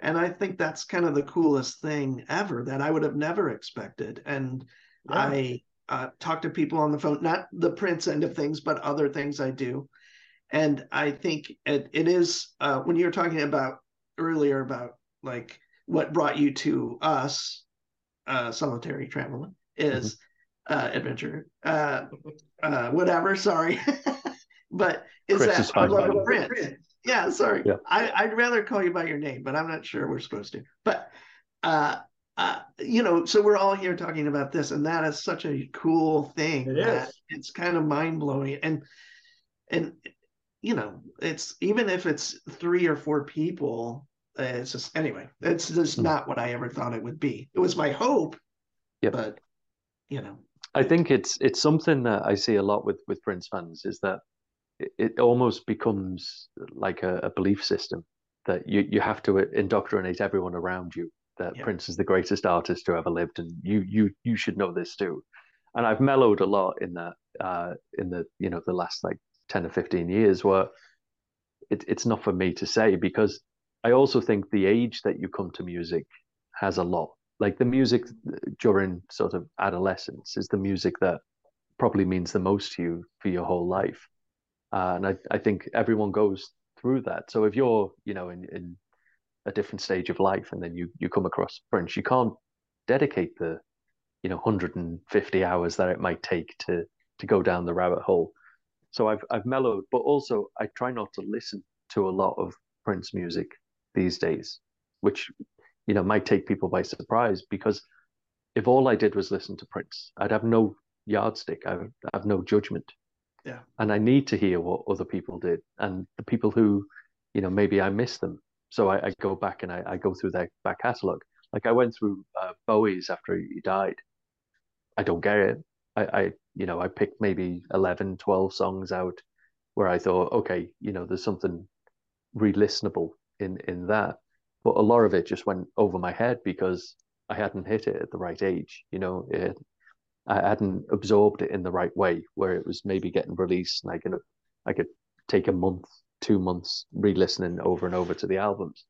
and i think that's kind of the coolest thing ever that i would have never expected and yeah. i uh, talk to people on the phone not the prince end of things but other things i do and i think it, it is uh, when you were talking about earlier about like what brought you to us uh, solitary traveling is mm-hmm. uh, adventure uh, uh, whatever sorry (laughs) but is Chris that is love of Prince yeah, sorry. Yeah. I, would rather call you by your name, but I'm not sure we're supposed to. But uh, you know, so we're all here talking about this, and that is such a cool thing.
It is.
It's kind of mind blowing, and and you know, it's even if it's three or four people, uh, it's just anyway. It's just mm not what I ever thought it would be. It was my hope,
yep.
but you know,
I think it's it's something that I see a lot with with Prince fans is that it almost becomes like a, a, belief system that you, you have to indoctrinate everyone around you that yeah. Prince is the greatest artist who ever lived, and you you you should know this too. And I've mellowed a lot in that uh, in the you know the last like ten or fifteen years where it, it's not for me to say because I also think the age that you come to music has a lot. Like the music during sort of adolescence is the music that probably means the most to you for your whole life uh, and I, I think everyone goes through that. So if you're, you know, in, in a different stage of life and then you, you come across Prince, you can't dedicate the, you know, 150 hours that it might take to, to go down the rabbit hole. So I've, I've mellowed, but also I try not to listen to a lot of Prince music these days, which, you know, might take people by surprise because if all I did was listen to Prince, I'd have no yardstick. I would have no judgment
yeah
and i need to hear what other people did and the people who you know maybe i miss them so i, I go back and I, I, go through their back catalog like i went through uh, bowie's after he died. I don't get it. I, I you know i picked maybe 11 12 songs out where i thought okay you know there's something re-listenable in in that. But a lot of it just went over my head because i hadn't hit it at the right age you know? It, I hadn't absorbed it in the right way, where it was maybe getting released and I could I could take a month, two months re-listening over and over to the albums.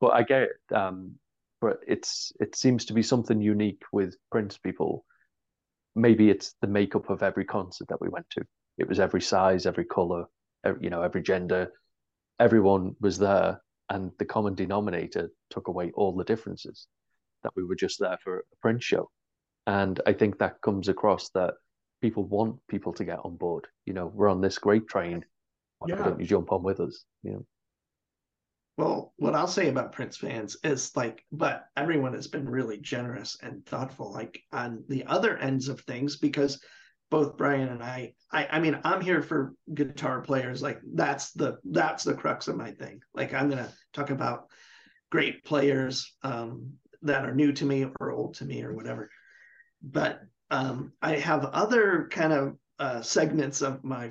But I get it. Um, but it's it seems to be something unique with Prince people. Maybe it's the makeup of every concert that we went to. It was every size, every color, every, you know, every gender. Everyone was there, and the common denominator took away all the differences. That we were just there for a Prince show, and I think that comes across that people want people to get on board. You know, we're on this great train. Why yeah. don't you jump on with us? You know.
Well, what I'll say about Prince fans is like, but everyone has been really generous and thoughtful, like on the other ends of things, because both Brian and I, I, I mean, I'm here for guitar players. Like that's the that's the crux of my thing. Like I'm gonna talk about great players um, that are new to me or old to me or whatever. But um, I have other kind of uh, segments of my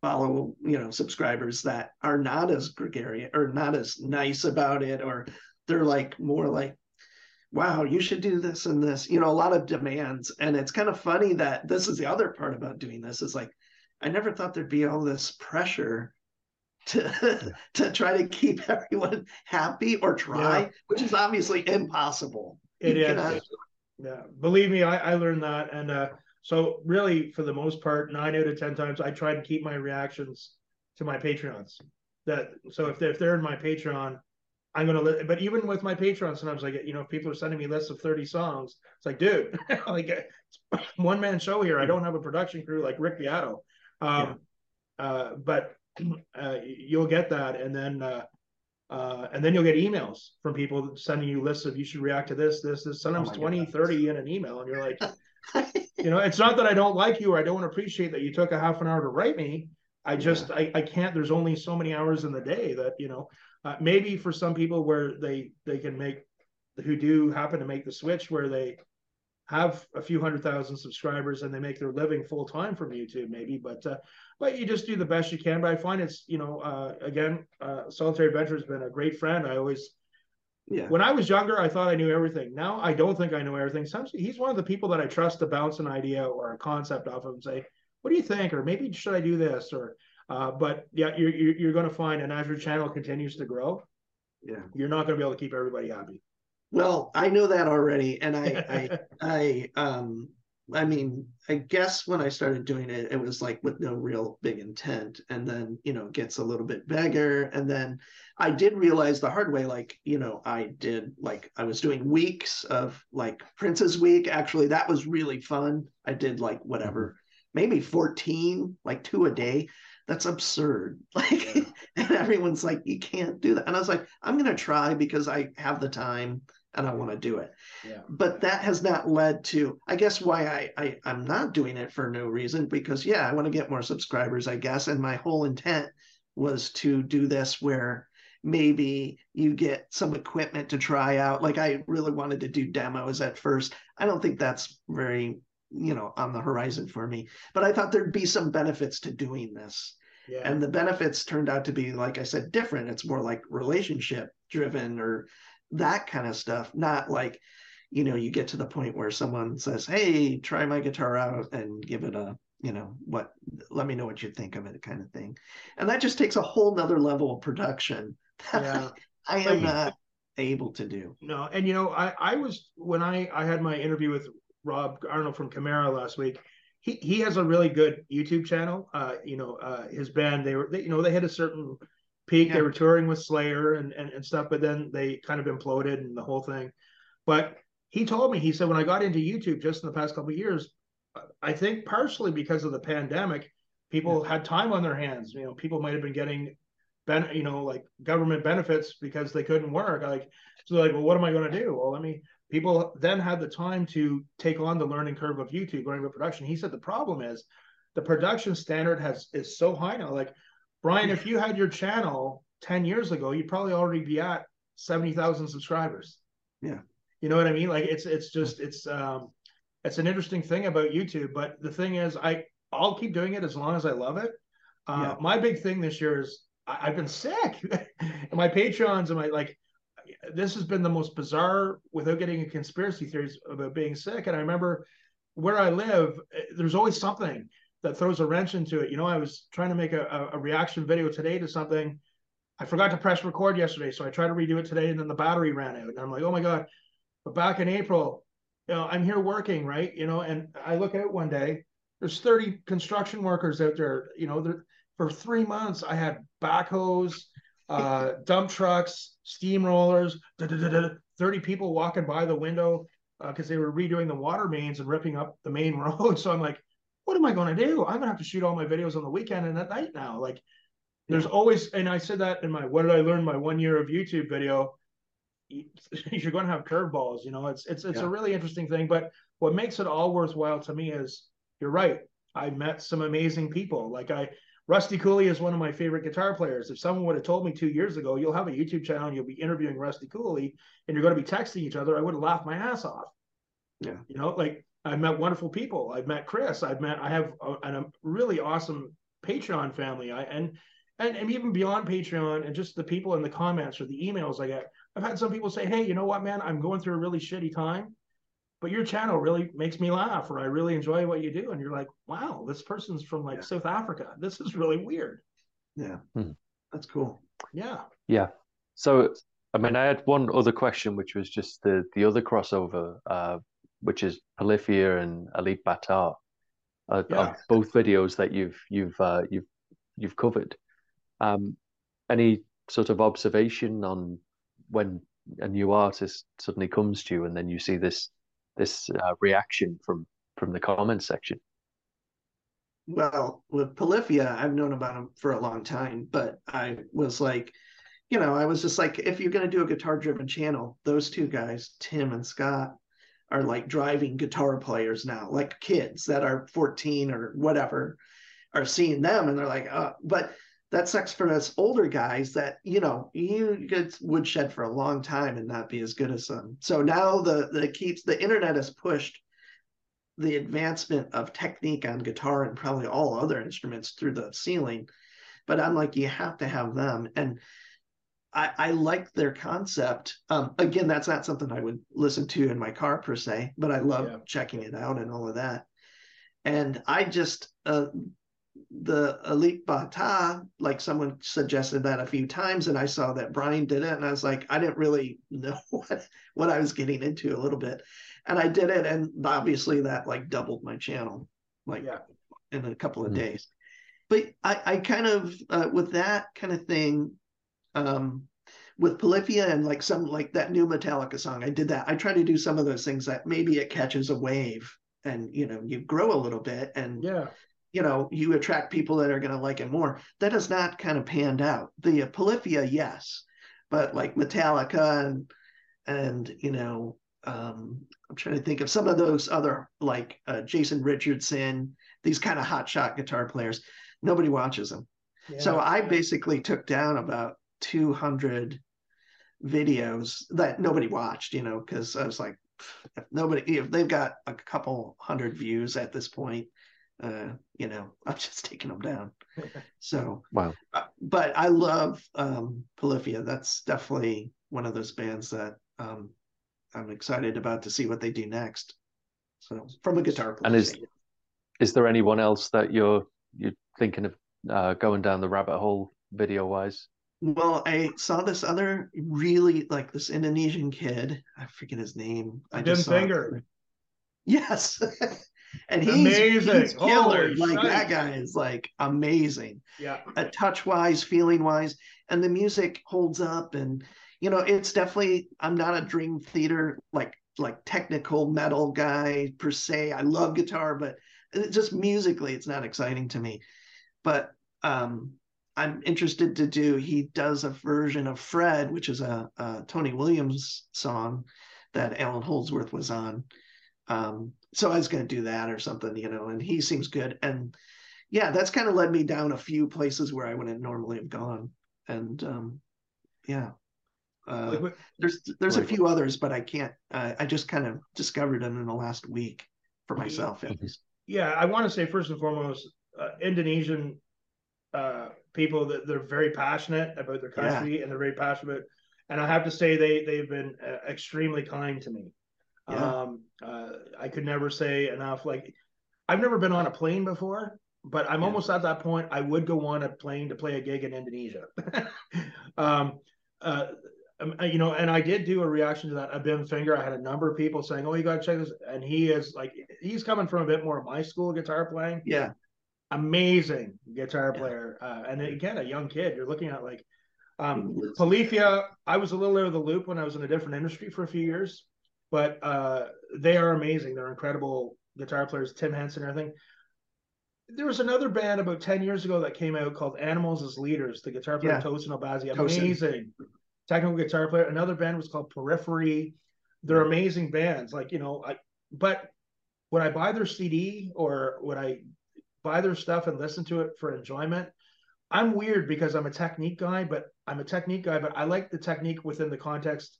follow you know subscribers that are not as gregarious or not as nice about it or they're like more like wow you should do this and this you know a lot of demands and it's kind of funny that this is the other part about doing this is like i never thought there'd be all this pressure to (laughs) to try to keep (laughs) everyone happy or try yeah. which is obviously impossible
It you is. Cannot... yeah believe me i i learned that and uh so really, for the most part, nine out of ten times, I try to keep my reactions to my Patreons. That so if they're, if they're in my Patreon, I'm gonna. Li- but even with my Patreon, sometimes I get you know if people are sending me lists of 30 songs, it's like, dude, (laughs) like one man show here. I don't have a production crew like Rick Beato. Um, yeah. uh, but uh, you'll get that, and then. Uh, uh, and then you'll get emails from people sending you lists of you should react to this, this, this. Sometimes oh 20, 30 in an email, and you're like, you know, it's not that I don't like you or I don't appreciate that you took a half an hour to write me. I just yeah. I, I can't. There's only so many hours in the day that you know. Uh, maybe for some people where they they can make who do happen to make the switch where they have a few hundred thousand subscribers and they make their living full time from YouTube, maybe. But uh, but you just do the best you can. But I find it's you know uh, again, uh, Solitary Adventure has been a great friend. I always yeah. When I was younger, I thought I knew everything. Now I don't think I know everything. He's one of the people that I trust to bounce an idea or a concept off of and say, "What do you think?" Or maybe should I do this? Or, uh, but yeah, you're you're, you're going to find, and as your channel continues to grow, yeah, you're not going to be able to keep everybody happy.
Well, I know that already, and I I (laughs) I um I mean, I guess when I started doing it, it was like with no real big intent. And then, you know, it gets a little bit bigger. And then I did realize the hard way, like, you know, I did like I was doing weeks of like Prince's Week. Actually, that was really fun. I did like whatever, mm-hmm. maybe 14, like two a day. That's absurd. (laughs) Like, yeah. and everyone's like, you can't do that. And I was like, I'm gonna try because I have the time and I want to do it. Yeah. But that has not led to, I guess, why I, I I'm not doing it for no reason because yeah, I want to get more subscribers, I guess, and my whole intent was to do this where maybe you get some equipment to try out. Like I really wanted to do demos at first. I don't think that's very you know on the horizon for me, but I thought there'd be some benefits to doing this. Yeah. And the benefits turned out to be, like I said, different. It's more like relationship driven or that kind of stuff, not like, you know, you get to the point where someone says, Hey, try my guitar out and give it a, you know, what, let me know what you think of it kind of thing. And that just takes a whole nother level of production yeah. (laughs) I, am not able to do.
No. And, you know, I, I was, when I, I had my interview with Rob Arnold from Chimaira last week, he, he has a really good YouTube channel. Uh, you know, uh, his band, they were, they, you know, they had a certain peak. Yeah. They were touring with Slayer and, and, and stuff, but then they kind of imploded and the whole thing. But he told me, he said, when I got into YouTube just in the past couple of years, I think partially because of the pandemic, people yeah. had time on their hands. You know, people might have been getting, ben, you know, like government benefits because they couldn't work. Like, so like, well, what am I going to do? Well, let me. People then had the time to take on the learning curve of YouTube, learning about production. He said the problem is the production standard has is so high now. Like Brian, if you had your channel 10 years ago, you'd probably already be at 70,000 subscribers.
Yeah.
You know what I mean? Like it's it's just it's um it's an interesting thing about YouTube, but the thing is I I'll keep doing it as long as I love it. Uh, yeah. my big thing this year is I, have been sick. (laughs) and my Patreons and my like this has been the most bizarre without getting a conspiracy theories about being sick. And I remember where I live, eh, there's always something that throws a wrench into it. You know, I was trying to make a, a reaction video today to something. I forgot to press record yesterday, so I tried to redo it today, and then the battery ran out, and I'm like, oh my god. But back in April, you know, I'm here working, right? You know, and I look out one day, there's 30 construction workers out there. You know, for three months, I had backhoes, uh, (laughs) dump trucks, steamrollers, 30 people walking by the window because uh, they were redoing the water mains and ripping up the main (laughs) road. So I'm like, what am I going to do? I'm going to have to shoot all my videos on the weekend and at night now. Like, there's always, and I said that in my what did I learn my one year of YouTube video. (laughs) You're going to have curveballs, you know. It's it's it's yeah. a really interesting thing. But what makes it all worthwhile to me is you're right. I met some amazing people. Like I Rusty Cooley is one of my favorite guitar players. If someone would have told me two years ago, you'll have a YouTube channel and you'll be interviewing Rusty Cooley and you're going to be texting each other, I would have laughed my ass off.
Yeah.
You know, like I've met wonderful people. I've met Chris. I've met, I have a, a really awesome Patreon family. I, and, and, and even beyond Patreon and just the people in the comments or the emails I get, I've had some people say, Hey, you know what, man, I'm going through a really shitty time but your channel really makes me laugh or I really enjoy what you do. And you're like, wow, this person's from like yeah. South Africa. This is really weird.
Yeah. Hmm. That's cool.
Yeah.
Yeah. So, I mean, I had one other question, which was just the, the other crossover, uh, which is Polyphia and Alip Ba Ta, uh, yeah. both videos that you've, you've, uh, you've, you've covered. Um, any sort of observation on when a new artist suddenly comes to you and then you see this this uh, reaction from from the comments section?
Well, with Polyphia, I've known about him for a long time, but I was like, you know, I was just like, if you're going to do a guitar driven channel, those two guys, Tim and Scott, are like driving guitar players now, like kids that are 14 or whatever are seeing them and they're like, uh, but that sucks for us older guys that you know you get woodshed for a long time and not be as good as them. So now the the keeps the internet has pushed the advancement of technique on guitar and probably all other instruments through the ceiling but i'm like you have to have them. And i i like their concept. Um again that's not something i would listen to in my car per se but i love yeah. checking it out and all of that. And i just uh the Alip Ba Ta like someone suggested that a few times and i saw that brian did it and i was like i didn't really (laughs) know what, what i was getting into a little bit and i did it and obviously that like doubled my channel like yeah. in a couple of mm-hmm. days but i i kind of uh, with that kind of thing um with Polyphia and like some like that new Metallica song, I did that. I try to do some of those things that maybe it catches a wave and you know you grow a little bit and
yeah
you know, you attract people that are going to like it more. That has not kind of panned out. The Polyphia, yes, but like Metallica and and you know, um, I'm trying to think of some of those other like uh, Jason Richardson, these kind of hotshot guitar players. Nobody watches them. Yeah. So I basically took down about 200 videos that nobody watched, you know, because I was like, if nobody, if they've got a couple hundred views at this point, uh, you know, (laughs) I'm just taking them down. (laughs) So,
wow.
Uh, but I love um, Polyphia. That's definitely one of those bands that um, I'm excited about to see what they do next. So, from a guitar
player. And is is there anyone else that you're you're thinking of uh, going down the rabbit hole video wise?
Well, I saw this other really like this Indonesian kid. I forget his name.
Abim Finger.
Yes. (laughs) and he's amazing. He's killer. Holy like shite. that guy is like amazing.
Yeah.
A touch wise, feeling wise, and the music holds up. And you know, it's definitely. I'm not a Dream Theater like like technical metal guy per se. I love guitar, but just musically, it's not exciting to me. But um, I'm interested to do. He does a version of Fred, which is a, a Tony Williams song that Allan Holdsworth was on. Um, so I was going to do that or something, you know, and he seems good. And yeah, that's kind of led me down a few places where I wouldn't normally have gone. And um, yeah, uh, like, there's there's like, a few others, but I can't. Uh, I just kind of discovered them in the last week for myself.
Yeah, I want to say first and foremost, uh, Indonesian uh, people that they're very passionate about their country yeah. and they're very passionate. And I have to say they they've been uh, extremely kind to me. Yeah. Uh, I could never say enough. Like, I've never been on a plane before, but I'm yeah. almost at that point. I would go on a plane to play a gig in Indonesia. (laughs) Um, uh, um, uh, you know, and I did do a reaction to that. Abim Finger. I had a number of people saying, "Oh, you got to check this," and he is like, he's coming from a bit more of my school guitar playing.
Yeah,
amazing guitar player, uh, and again, a young kid. You're looking at like um, Polyphia. I was a little out of the loop when I was in a different industry for a few years, but uh, they are amazing. They're incredible guitar players. Tim Henson, and everything. There was another band about ten years ago that came out called Animals as Leaders. The guitar player yeah. Tosin Abasi, amazing Tosin. technical guitar player. Another band was called Periphery. They're amazing bands. Like you know, I but would I buy their CD or would I buy their stuff and listen to it for enjoyment? I'm weird because I'm a technique guy, but I'm a technique guy, but I like the technique within the context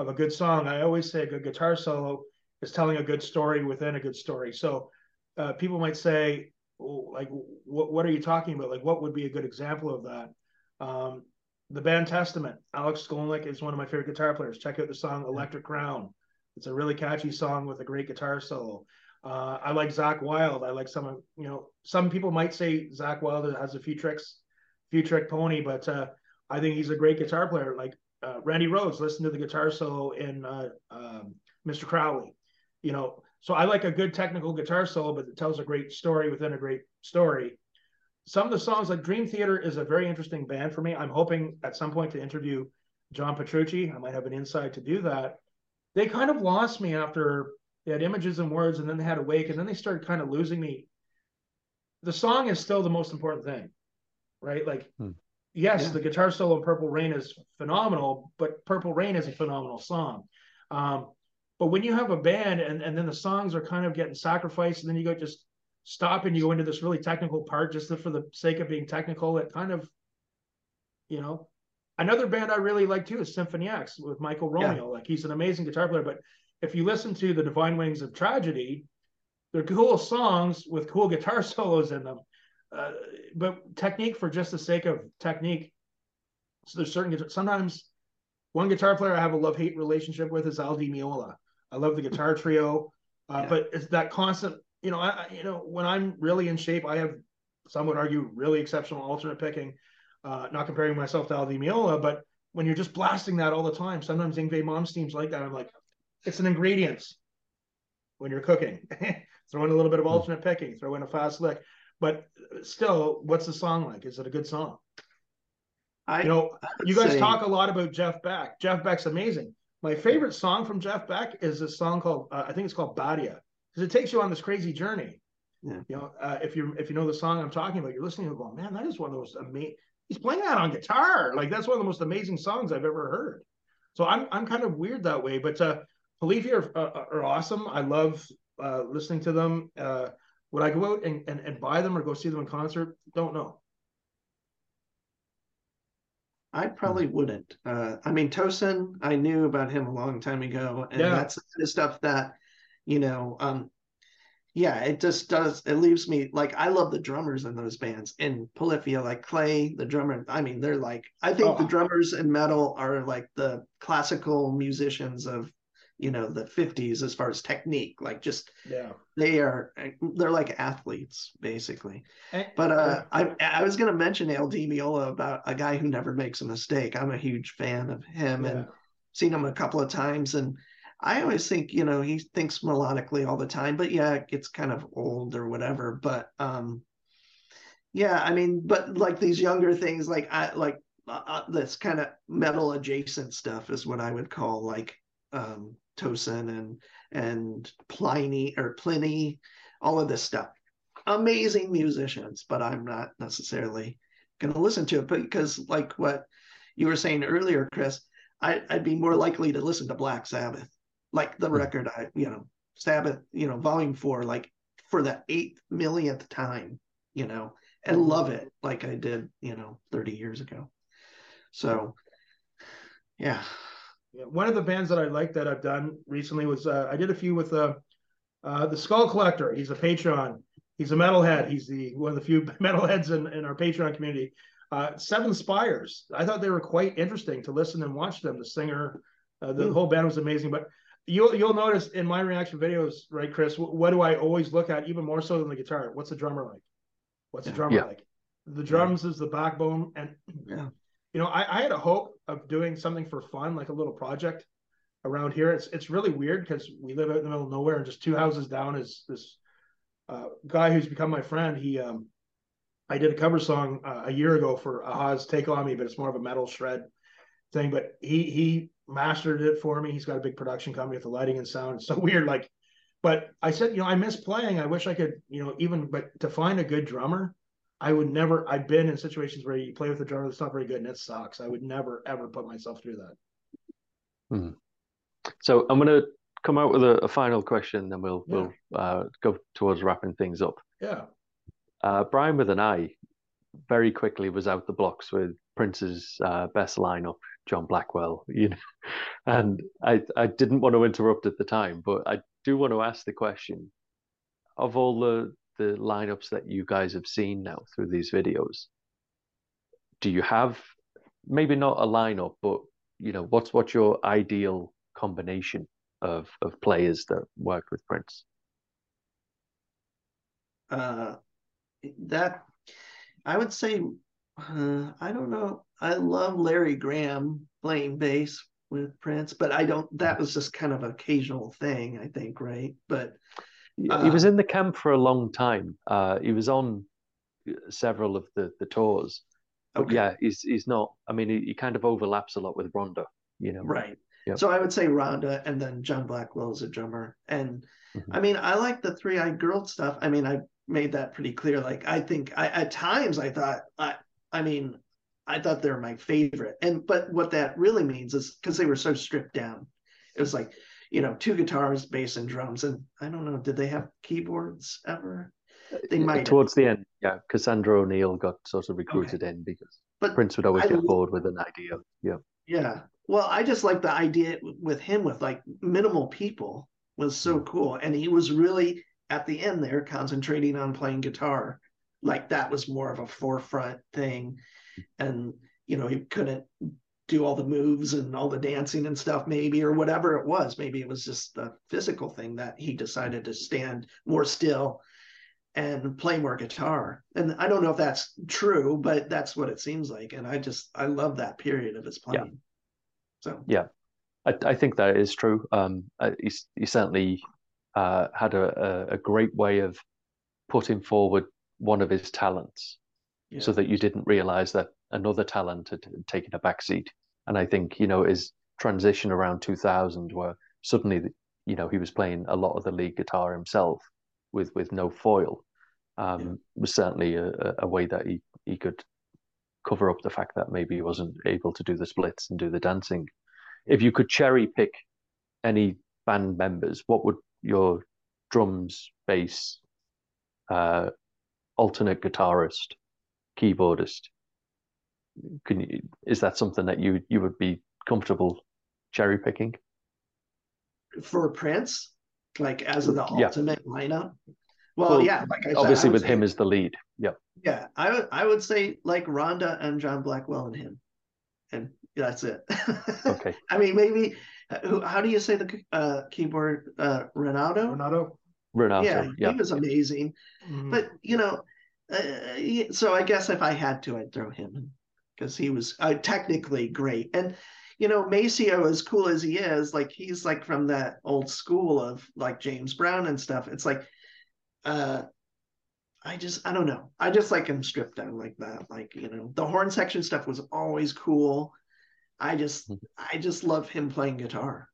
of a good song. I always say a good guitar solo is telling a good story within a good story. So uh, people might say, like, what, what are you talking about? Like, what would be a good example of that? Um, the band Testament, Alex Skolnick is one of my favorite guitar players. Check out the song Electric Crown. It's a really catchy song with a great guitar solo. Uh, I like Zakk Wylde. I like some of, you know, some people might say Zakk Wylde has a few tricks, few trick pony, but uh, I think he's a great guitar player. Like uh, Randy Rhoads, listen to the guitar solo in uh, um, Mr. Crowley you know, so I like a good technical guitar solo, but it tells a great story within a great story. Some of the songs, like Dream Theater, is a very interesting band for me. I'm hoping at some point to interview John Petrucci. I might have an insight to do that. They kind of lost me after they had images and words, and then they had Awake, and then they started kind of losing me. The song is still the most important thing, right? Like, hmm. Yes, yeah. the guitar solo in Purple Rain is phenomenal, but Purple Rain is a phenomenal song. Um, but when you have a band and, and then the songs are kind of getting sacrificed, and then you go just stop and you go into this really technical part just for the sake of being technical, it kind of, you know, another band I really like too is Symphony X with Michael Romeo. Yeah. Like he's an amazing guitar player, but if you listen to the Divine Wings of Tragedy, they're cool songs with cool guitar (laughs) solos in them. Uh, but technique for just the sake of technique. So there's certain sometimes one guitar player I have a love hate relationship with is Al Di Meola. I love the guitar trio, uh, yeah. but it's that constant. You know, I you know when I'm really in shape, I have some would argue really exceptional alternate picking. Uh, not comparing myself to Al Di Meola, but when you're just blasting that all the time, sometimes Yngwie Malmsteen's like that. I'm like, it's an ingredient when you're cooking. (laughs) throw in a little bit of hmm. alternate picking, throw in a fast lick. But still, what's the song like? Is it a good song? I, you know, you guys say... talk a lot about Jeff Beck. Jeff Beck's amazing. My favorite song from Jeff Beck is a song called uh, I think it's called Nadia because it takes you on this crazy journey. Yeah. You know, uh, if you if you know the song I'm talking about, you're listening to going, man, that is one of those amazing. He's playing that on guitar, like that's one of the most amazing songs I've ever heard. So I'm I'm kind of weird that way, but uh, Polyphia are, uh, are awesome. I love uh, listening to them. Uh, would I go out and, and, and buy them or go see them in concert? Don't know.
I probably wouldn't. Uh, I mean, Tosin, I knew about him a long time ago, and yeah. that's the stuff that, you know, um, yeah, it just does. It leaves me like I love the drummers in those bands. In Polyphia, like Clay, the drummer. I mean, they're like I think oh. the drummers in metal are like the classical musicians of you know the 50s as far as technique like just
yeah
they are they're like athletes basically and, but uh yeah. i i was going to mention Al Di Meola about a guy who never makes a mistake i'm a huge fan of him yeah. and seen him a couple of times and i always think you know he thinks melodically all the time but yeah it gets kind of old or whatever but um yeah i mean but like these younger things like i like uh, uh this kind of metal adjacent stuff is what i would call like um Tosin and and Pliny or Pliny, all of this stuff. Amazing musicians, but I'm not necessarily going to listen to it because, like what you were saying earlier, Chris, I, would be more likely to listen to Black Sabbath, like the hmm. record I, you know, Sabbath, you know, Volume Four, like for the eighth millionth time, you know, and hmm. love it like I did, you know, 30 years ago. So, yeah,
yeah, one of the bands that I like that I've done recently was uh, I did a few with uh, uh, the Skull Collector. He's a Patreon. He's a metalhead. He's the one of the few (laughs) metalheads in, in our Patreon community. Uh, Seven Spires. I thought they were quite interesting to listen and watch them. The singer, uh, the mm. whole band was amazing. But you'll you'll notice in my reaction videos, right, Chris? What, what, do I always look at even more so than the guitar? What's the drummer like? What's the drummer yeah. like? The drums yeah. is the backbone, and
yeah
you know, I, I had a hope of doing something for fun, like a little project around here. It's it's really weird because we live out in the middle of nowhere, and just two houses down is this uh, guy who's become my friend. He um, I did a cover song uh, a year ago for a-ha's "Take on Me," but it's more of a metal shred thing. But he he mastered it for me. He's got a big production company with the lighting and sound. It's so (laughs) weird, like. But I said, you know, I miss playing. I wish I could, you know, even but to find a good drummer, I would never. I've been in situations where you play with a drummer that's not very good and it sucks. I would never ever put myself through that.
Hmm. So I'm going to come out with a, a final question, then we'll yeah. we'll uh, go towards wrapping things up.
Yeah.
Uh, Brian with an I very quickly was out the blocks with Prince's uh, best lineup, John Blackwell. You know, (laughs) and I I didn't want to interrupt at the time, but I do want to ask the question of all the the lineups that you guys have seen now through these videos. Do you have maybe not a lineup, but you know what's what's your ideal combination of of players that worked with Prince?
Uh, that I would say, uh, I don't know. I love Larry Graham playing bass with Prince, but I don't. That was just kind of an occasional thing, I think, right? But
uh, he was in the camp for a long time. Uh, he was on several of the the tours. But okay. yeah, he's he's not. I mean, he, he kind of overlaps a lot with Rhonda, you know.
Right. Yep. So I would say Rhonda and then John Blackwell is a drummer. And mm-hmm. I mean, I like the three eyed girl stuff. I mean, I made that pretty clear. Like, I think I, at times I thought, I, I mean, I thought they were my favorite. And, but what that really means is because they were so stripped down, it was like, you know, two guitars, bass, and drums. And I don't know, did they have keyboards ever? They might.
Towards have. the end, yeah. Cassandra O'Neal got sort of recruited okay. in because but Prince would always I get bored with an idea. Yeah.
Yeah. Well, I just like the idea with him with like minimal people was so mm. cool. And he was really at the end there concentrating on playing guitar. Like that was more of a forefront thing. And, you know, he couldn't do all the moves and all the dancing and stuff, maybe, or whatever it was. Maybe it was just the physical thing that he decided to stand more still and play more guitar. And I don't know if that's true, but that's what it seems like. And I just, I love that period of his playing. Yeah. So
yeah, I, I think that is true. Um, uh, he, he certainly uh, had a, a, great way of putting forward one of his talents, yeah. so that you didn't realize that another talent had taken a backseat. And I think you know his transition around 2000, where suddenly you know he was playing a lot of the lead guitar himself with with no foil, um, yeah. was certainly a, a way that he he could cover up the fact that maybe he wasn't able to do the splits and do the dancing. If you could cherry pick any band members, what would your drums, bass, uh, alternate guitarist, keyboardist? Can you, is that something that you you would be comfortable cherry picking?
For Prince, like as of the yeah. ultimate lineup, well, well yeah, like
I obviously said, with him as the lead. Yeah.
Yeah, I would I would say like Rhonda and John Blackwell and him, and that's it.
Okay. (laughs)
I mean, maybe how do you say the uh, keyboard? Uh, Renato.
Renato.
Renato.
Yeah, yeah. he was amazing. Mm-hmm. But you know, uh, so I guess if I had to, I'd throw him in because he was uh, technically great. And you know, Maceo, as cool as he is, like he's like from that old school of like James Brown and stuff. It's like uh I just I don't know. I just like him stripped down like that. Like, you know, the horn section stuff was always cool. I just mm-hmm. I just love him playing guitar,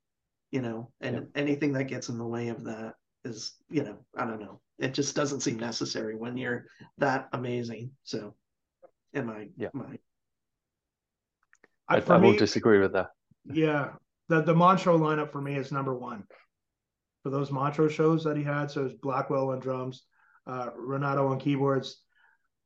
you know, and yeah. anything that gets in the way of that is, you know, I don't know. It just doesn't seem necessary when you're that amazing. So am I
yeah.
Am
I, I, I won't disagree with that.
Yeah. The the Montreux lineup for me is number one for those Montreux shows that he had. So it was Blackwell on drums, uh, Renato on keyboards.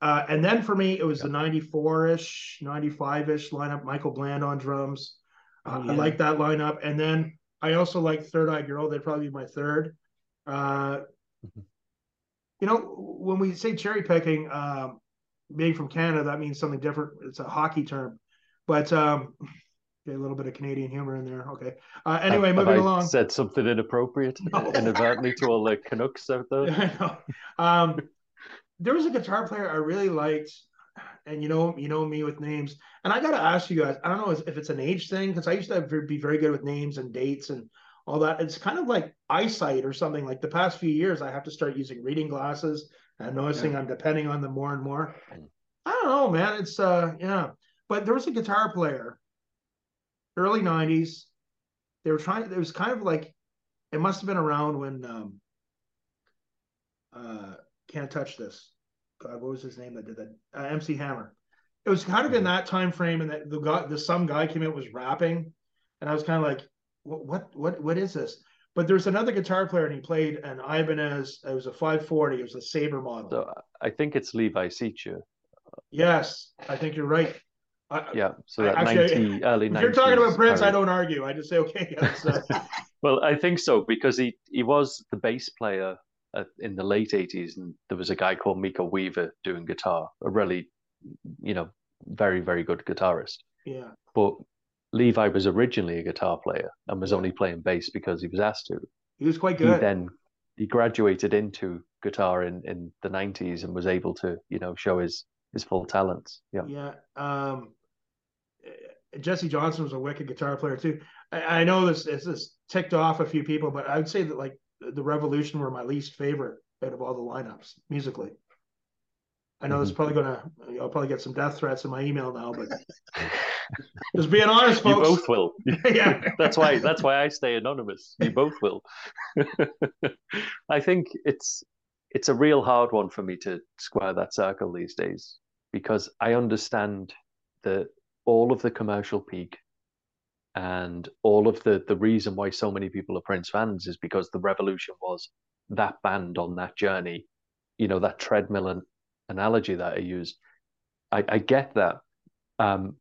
Uh, and then for me, it was the 94 ish, 95 ish lineup, Michael Bland on drums. Oh, yeah. I like that lineup. And then I also like Third Eye Girl. They'd probably be my third. Uh, mm-hmm. you know, when we say cherry picking, um, being from Canada, that means something different. It's a hockey term. But um, Okay, a little bit of Canadian humor in there. Okay. Uh, anyway, have, moving
have
along.
Said something inappropriate (laughs) no. inadvertently to all the Canucks out there. (laughs)
I know. Um, there was a guitar player I really liked. and you know, you know me with names. And I got to ask you guys, I don't know if it's an age thing because I used to be very good with names and dates and all that. It's kind of like eyesight or something. Like the past few years, I have to start using reading glasses and noticing yeah. I'm depending on them more and more. I don't know, man. It's uh, yeah. But there was a guitar player, early '90s. They were trying. It was kind of like, it must have been around when um, uh, can't touch this. God, what was his name that did that? Uh, MC Hammer. It was kind of in mm-hmm. that time frame, and that the guy, the some guy came out was rapping, and I was kind of like, what, what, what, what is this? But there's another guitar player, and he played an Ibanez. It was a 540. It was a Sabre model.
So I think it's Levi Seacer.
Yes, I think you're right.
I, yeah, so that actually, 90, early
if you're talking about Prince, I don't argue. I just say okay. (laughs)
well, I think so because he he was the bass player in the late 80s and there was a guy called Miko Weaver doing guitar a really you know very very good guitarist.
Yeah.
But Levi was originally a guitar player and was only playing bass because he was asked to.
He was quite good.
he then he graduated into guitar in in the 90s and was able to you know show his his full talents. Yeah.
Yeah um Jesse Johnson was a wicked guitar player too. I, I know this this ticked off a few people, but I would say that like the Revolution were my least favorite out of all the lineups musically. I know mm-hmm. this is probably gonna I'll probably get some death threats in my email now, but (laughs) just being honest, folks.
You both will. (laughs) (laughs) yeah, that's why that's why I stay anonymous. You both will. I think it's it's a real hard one for me to square that circle these days because I understand that all of the commercial peak and all of the the reason why so many people are Prince fans is because the revolution was that band on that journey. You know that treadmill an, analogy that I used. I, I get that, um,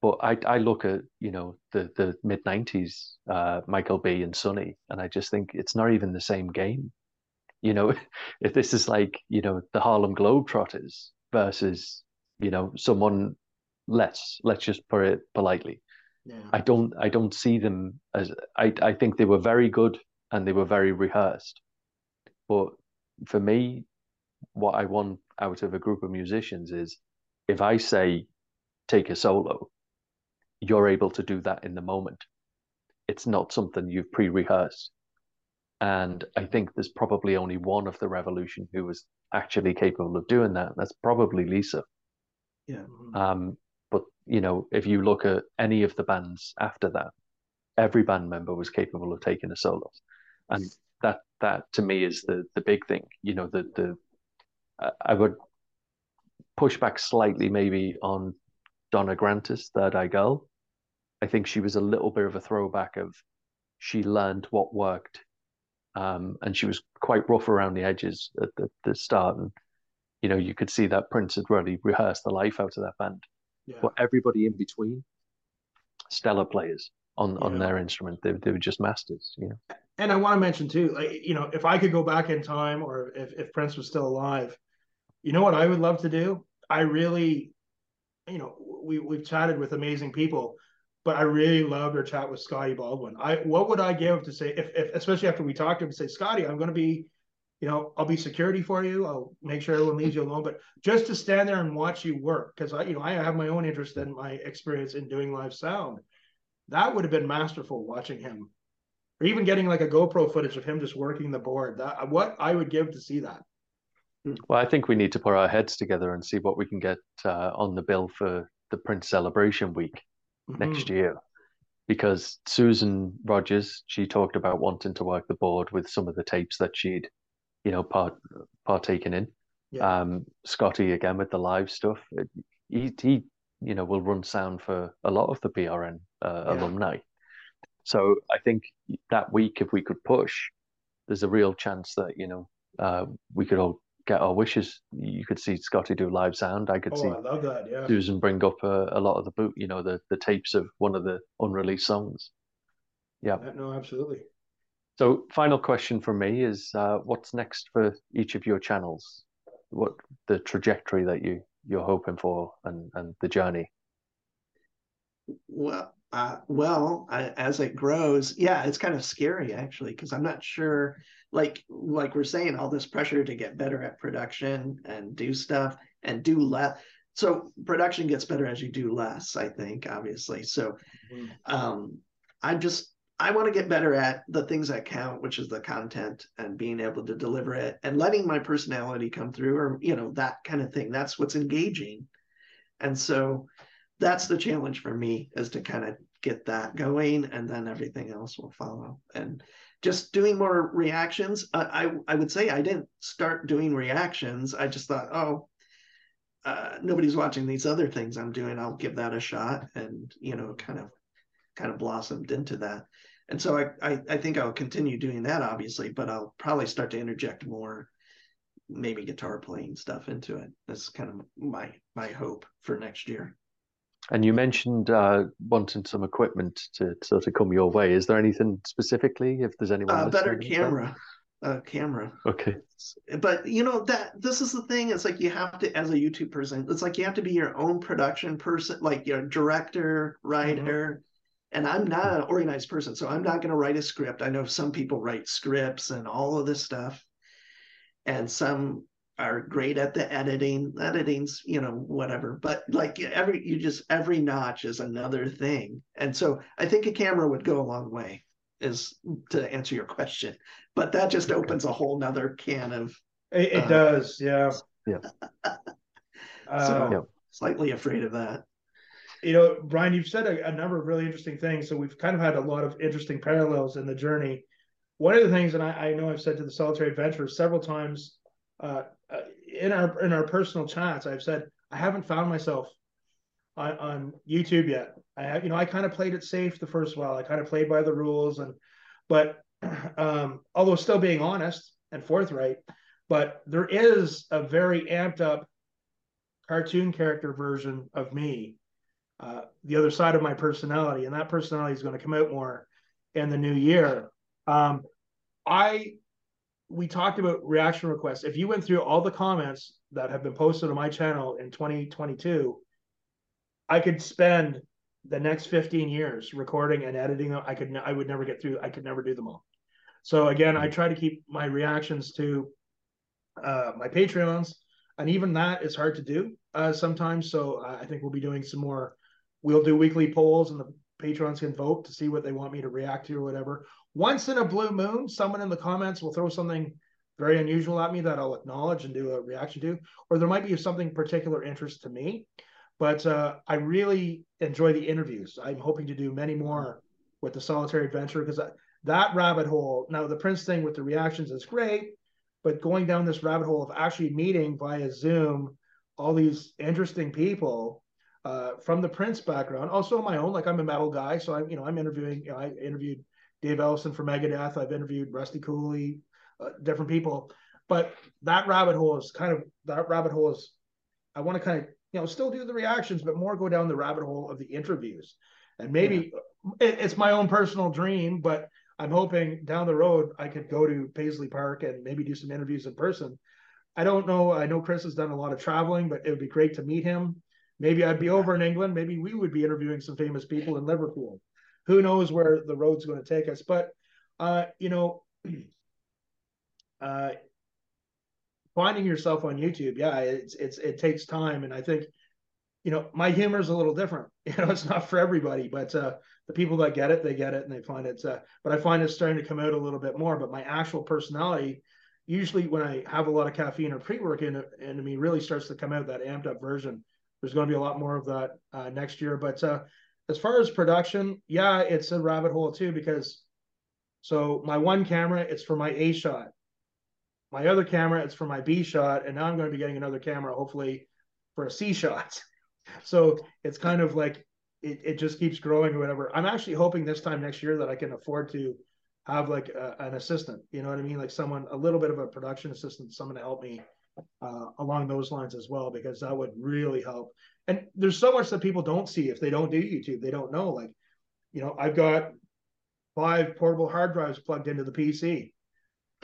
but I I look at you know the the mid nineties uh, Michael B and Sonny, and I just think it's not even the same game. You know, (laughs) if this is like you know the Harlem Globetrotters versus you know someone let's let's just put it politely
yeah.
I don't I don't see them as I I think they were very good and they were very rehearsed. But for me, what I want out of a group of musicians is if I say take a solo, you're able to do that in the moment. It's not something you've pre-rehearsed. And I think there's probably only one of the revolution who was actually capable of doing that. That's probably Lisa.
Yeah.
Um, you know, if you look at any of the bands after that, every band member was capable of taking a solo, and that that to me is the the big thing. You know, the the I would push back slightly maybe on Donna Grantis, Third Eye Girl. I think she was a little bit of a throwback of she learned what worked, um, and she was quite rough around the edges at the, the start. And you know, you could see that Prince had really rehearsed the life out of that band yeah. but everybody in between, stellar players on yeah. on their instrument. They they were just masters, you know.
And I want to mention too, like you know, if I could go back in time, or if if Prince was still alive, you know what I would love to do? I really, you know, we we've chatted with amazing people, but I really loved our chat with Scotty Baldwin. I what would I give to say if, if especially after we talked to him, say Scotty, I'm going to be you know, I'll be security for you. I'll make sure everyone leaves you alone. But just to stand there and watch you work, because I, you know, I have my own interest in my experience in doing live sound. That would have been masterful watching him, or even getting like a GoPro footage of him just working the board. That what I would give to see that.
Well, I think we need to put our heads together and see what we can get uh, on the bill for the Prince Celebration Week mm-hmm. next year. Because Susan Rogers, she talked about wanting to work the board with some of the tapes that she'd you know, part partaking in. Yeah. Um, Scotty again with the live stuff. He he you know will run sound for a lot of the PRN uh, yeah. alumni. So I think that week, if we could push, there's a real chance that you know uh, we could all get our wishes. You could see Scotty do live sound. I could
oh,
see
I love that, yeah.
Susan bring up a, a, lot of the boot, you know, the the tapes of one of the unreleased songs. Yeah.
No, absolutely.
So, final question for me is: uh, What's next for each of your channels? What the trajectory that you you're hoping for, and and the journey?
Well, uh, well, I, as it grows, yeah, it's kind of scary actually because I'm not sure. Like like we're saying, all this pressure to get better at production and do stuff and do less. so production gets better as you do less, I think, obviously. So mm-hmm. um, I'm just I want to get better at the things that count, which is the content and being able to deliver it and letting my personality come through or you know, that kind of thing. That's what's engaging. And so that's the challenge for me is to kind of get that going and then everything else will follow. And just doing more reactions. I I would say I didn't start doing reactions. I just thought, oh, uh, nobody's watching these other things I'm doing. I'll give that a shot, and you know, kind of kind of blossomed into that. And so I, I, I think I'll continue doing that, obviously, but I'll probably start to interject more, maybe guitar playing stuff into it. That's kind of my my hope for next year.
And you mentioned uh, wanting some equipment to, sort of come your way. Is there anything specifically? If there's anyone,
uh, better camera, a camera.
Okay.
But you know that this is the thing. It's like you have to, as a YouTube person, it's like you have to be your own production person, like your director, writer. And I'm not an organized person, so I'm not going to write a script. I know some people write scripts and all of this stuff, and some are great at the editing. Editing's, you know, whatever. But like every, you just every notch is another thing, and so I think a camera would go a long way. Is to answer your question, but that just opens a whole nother can of.
It, it uh, does, yeah.
Yeah. (laughs)
so yeah. slightly afraid of that
you know, Brian, you've said a, a, number of really interesting things. So we've kind of had a lot of interesting parallels in the journey. One of the things, and I, I know I've said to the Solitary Adventurer several times uh, uh, in our in our personal chats, I've said I haven't found myself on, on YouTube yet. I have, you know, I kind of played it safe the first while. I kind of played by the rules, and but (clears throat) um, although still being honest and forthright, but there is a very amped up cartoon character version of me uh, the other side of my personality, and that personality is going to come out more in the new year. Um, I we talked about reaction requests. If you went through all the comments that have been posted on my channel in 2022, I could spend the next 15 years recording and editing them. I could I would never get through. I could never do them all. So again, I try to keep my reactions to uh, my Patreons, and even that is hard to do uh, sometimes. So I think we'll be doing some more we'll do weekly polls and the patrons can vote to see what they want me to react to or whatever. Once in a blue moon, someone in the comments will throw something very unusual at me that I'll acknowledge and do a reaction to, or there might be something particular interest to me. But uh, I really enjoy the interviews. I'm hoping to do many more with the solitary adventure because that, that rabbit hole. Now the Prince thing with the reactions is great, but going down this rabbit hole of actually meeting via Zoom all these interesting people uh, from the Prince background, also my own. Like I'm a metal guy, so I'm you know I'm interviewing. You know, I interviewed Dave Ellefson for Megadeth. I've interviewed Rusty Cooley, uh, different people. But that rabbit hole is kind of that rabbit hole is. I want to kind of you know still do the reactions, but more go down the rabbit hole of the interviews. And maybe yeah. it, it's my own personal dream, but I'm hoping down the road I could go to Paisley Park and maybe do some interviews in person. I don't know. I know Chris has done a lot of traveling, but it would be great to meet him. Maybe I'd be over in England. Maybe we would be interviewing some famous people in Liverpool. Who knows where the road's going to take us? But uh, you know, (clears throat) uh, finding yourself on YouTube, yeah, it's it's it takes time, and I think you know my humor is a little different. (laughs) You know, it's not for everybody, but uh, the people that get it, they get it, and they find it. Uh, but I find it's starting to come out a little bit more. But my actual personality, usually when I have a lot of caffeine or pre-work in, into me, really starts to come out that amped up version there's going to be a lot more of that uh, next year. But uh, as far as production, yeah, it's a rabbit hole too because so my one camera it's for my A shot, my other camera it's for my B shot, and now I'm going to be getting another camera hopefully for a C shot. (laughs) so it's kind of like it, it just keeps growing or whatever. I'm actually hoping this time next year that I can afford to have like a, an assistant. You know what I mean? Like someone a little bit of a production assistant, someone to help me uh, along those lines as well, because that would really help. And there's so much that people don't see if they don't do YouTube. They don't know. Like, you know, I've got five portable hard drives plugged into the PC.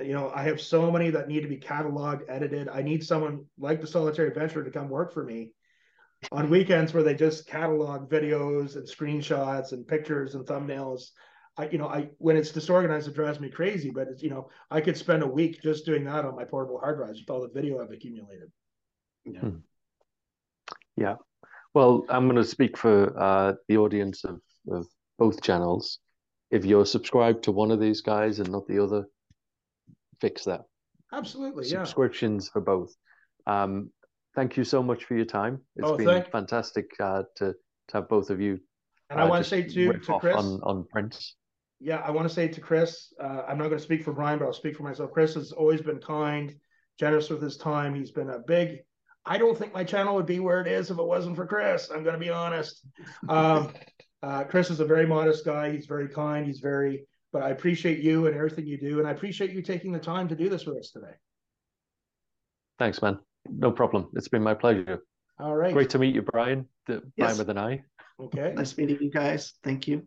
You know, I have so many that need to be cataloged, edited. I need someone like the Solitary Adventurer to come work for me on weekends where they just catalog videos and screenshots and pictures and thumbnails I, you know, I when it's disorganized, it drives me crazy. But it's, you know, I could spend a week just doing that on my portable hard drives with all the video I've accumulated.
Yeah. Hmm. Yeah. Well, I'm going to speak for uh, the audience of, of both channels. If you're subscribed to one of these guys and not the other, fix that.
Absolutely,
yeah. Subscriptions for both. Um, thank you so much for your time. It's oh, been thank... fantastic uh, to, to have both of you.
And uh, I want to say to, to Chris
on, on Prince.
Yeah, I want to say to Chris, uh, I'm not going to speak for Brian, but I'll speak for myself. Chris has always been kind, generous with his time. He's been a big. I don't think my channel would be where it is if it wasn't for Chris. I'm going to be honest. Um, (laughs) uh, Chris is a very modest guy. He's very kind. He's very. But I appreciate you and everything you do, and I appreciate you taking the time to do this with us today.
Thanks, man. No problem. It's been my pleasure.
All right.
Great to meet you, Brian. The, yes. Brian with an eye.
Okay.
Nice meeting you guys. Thank you.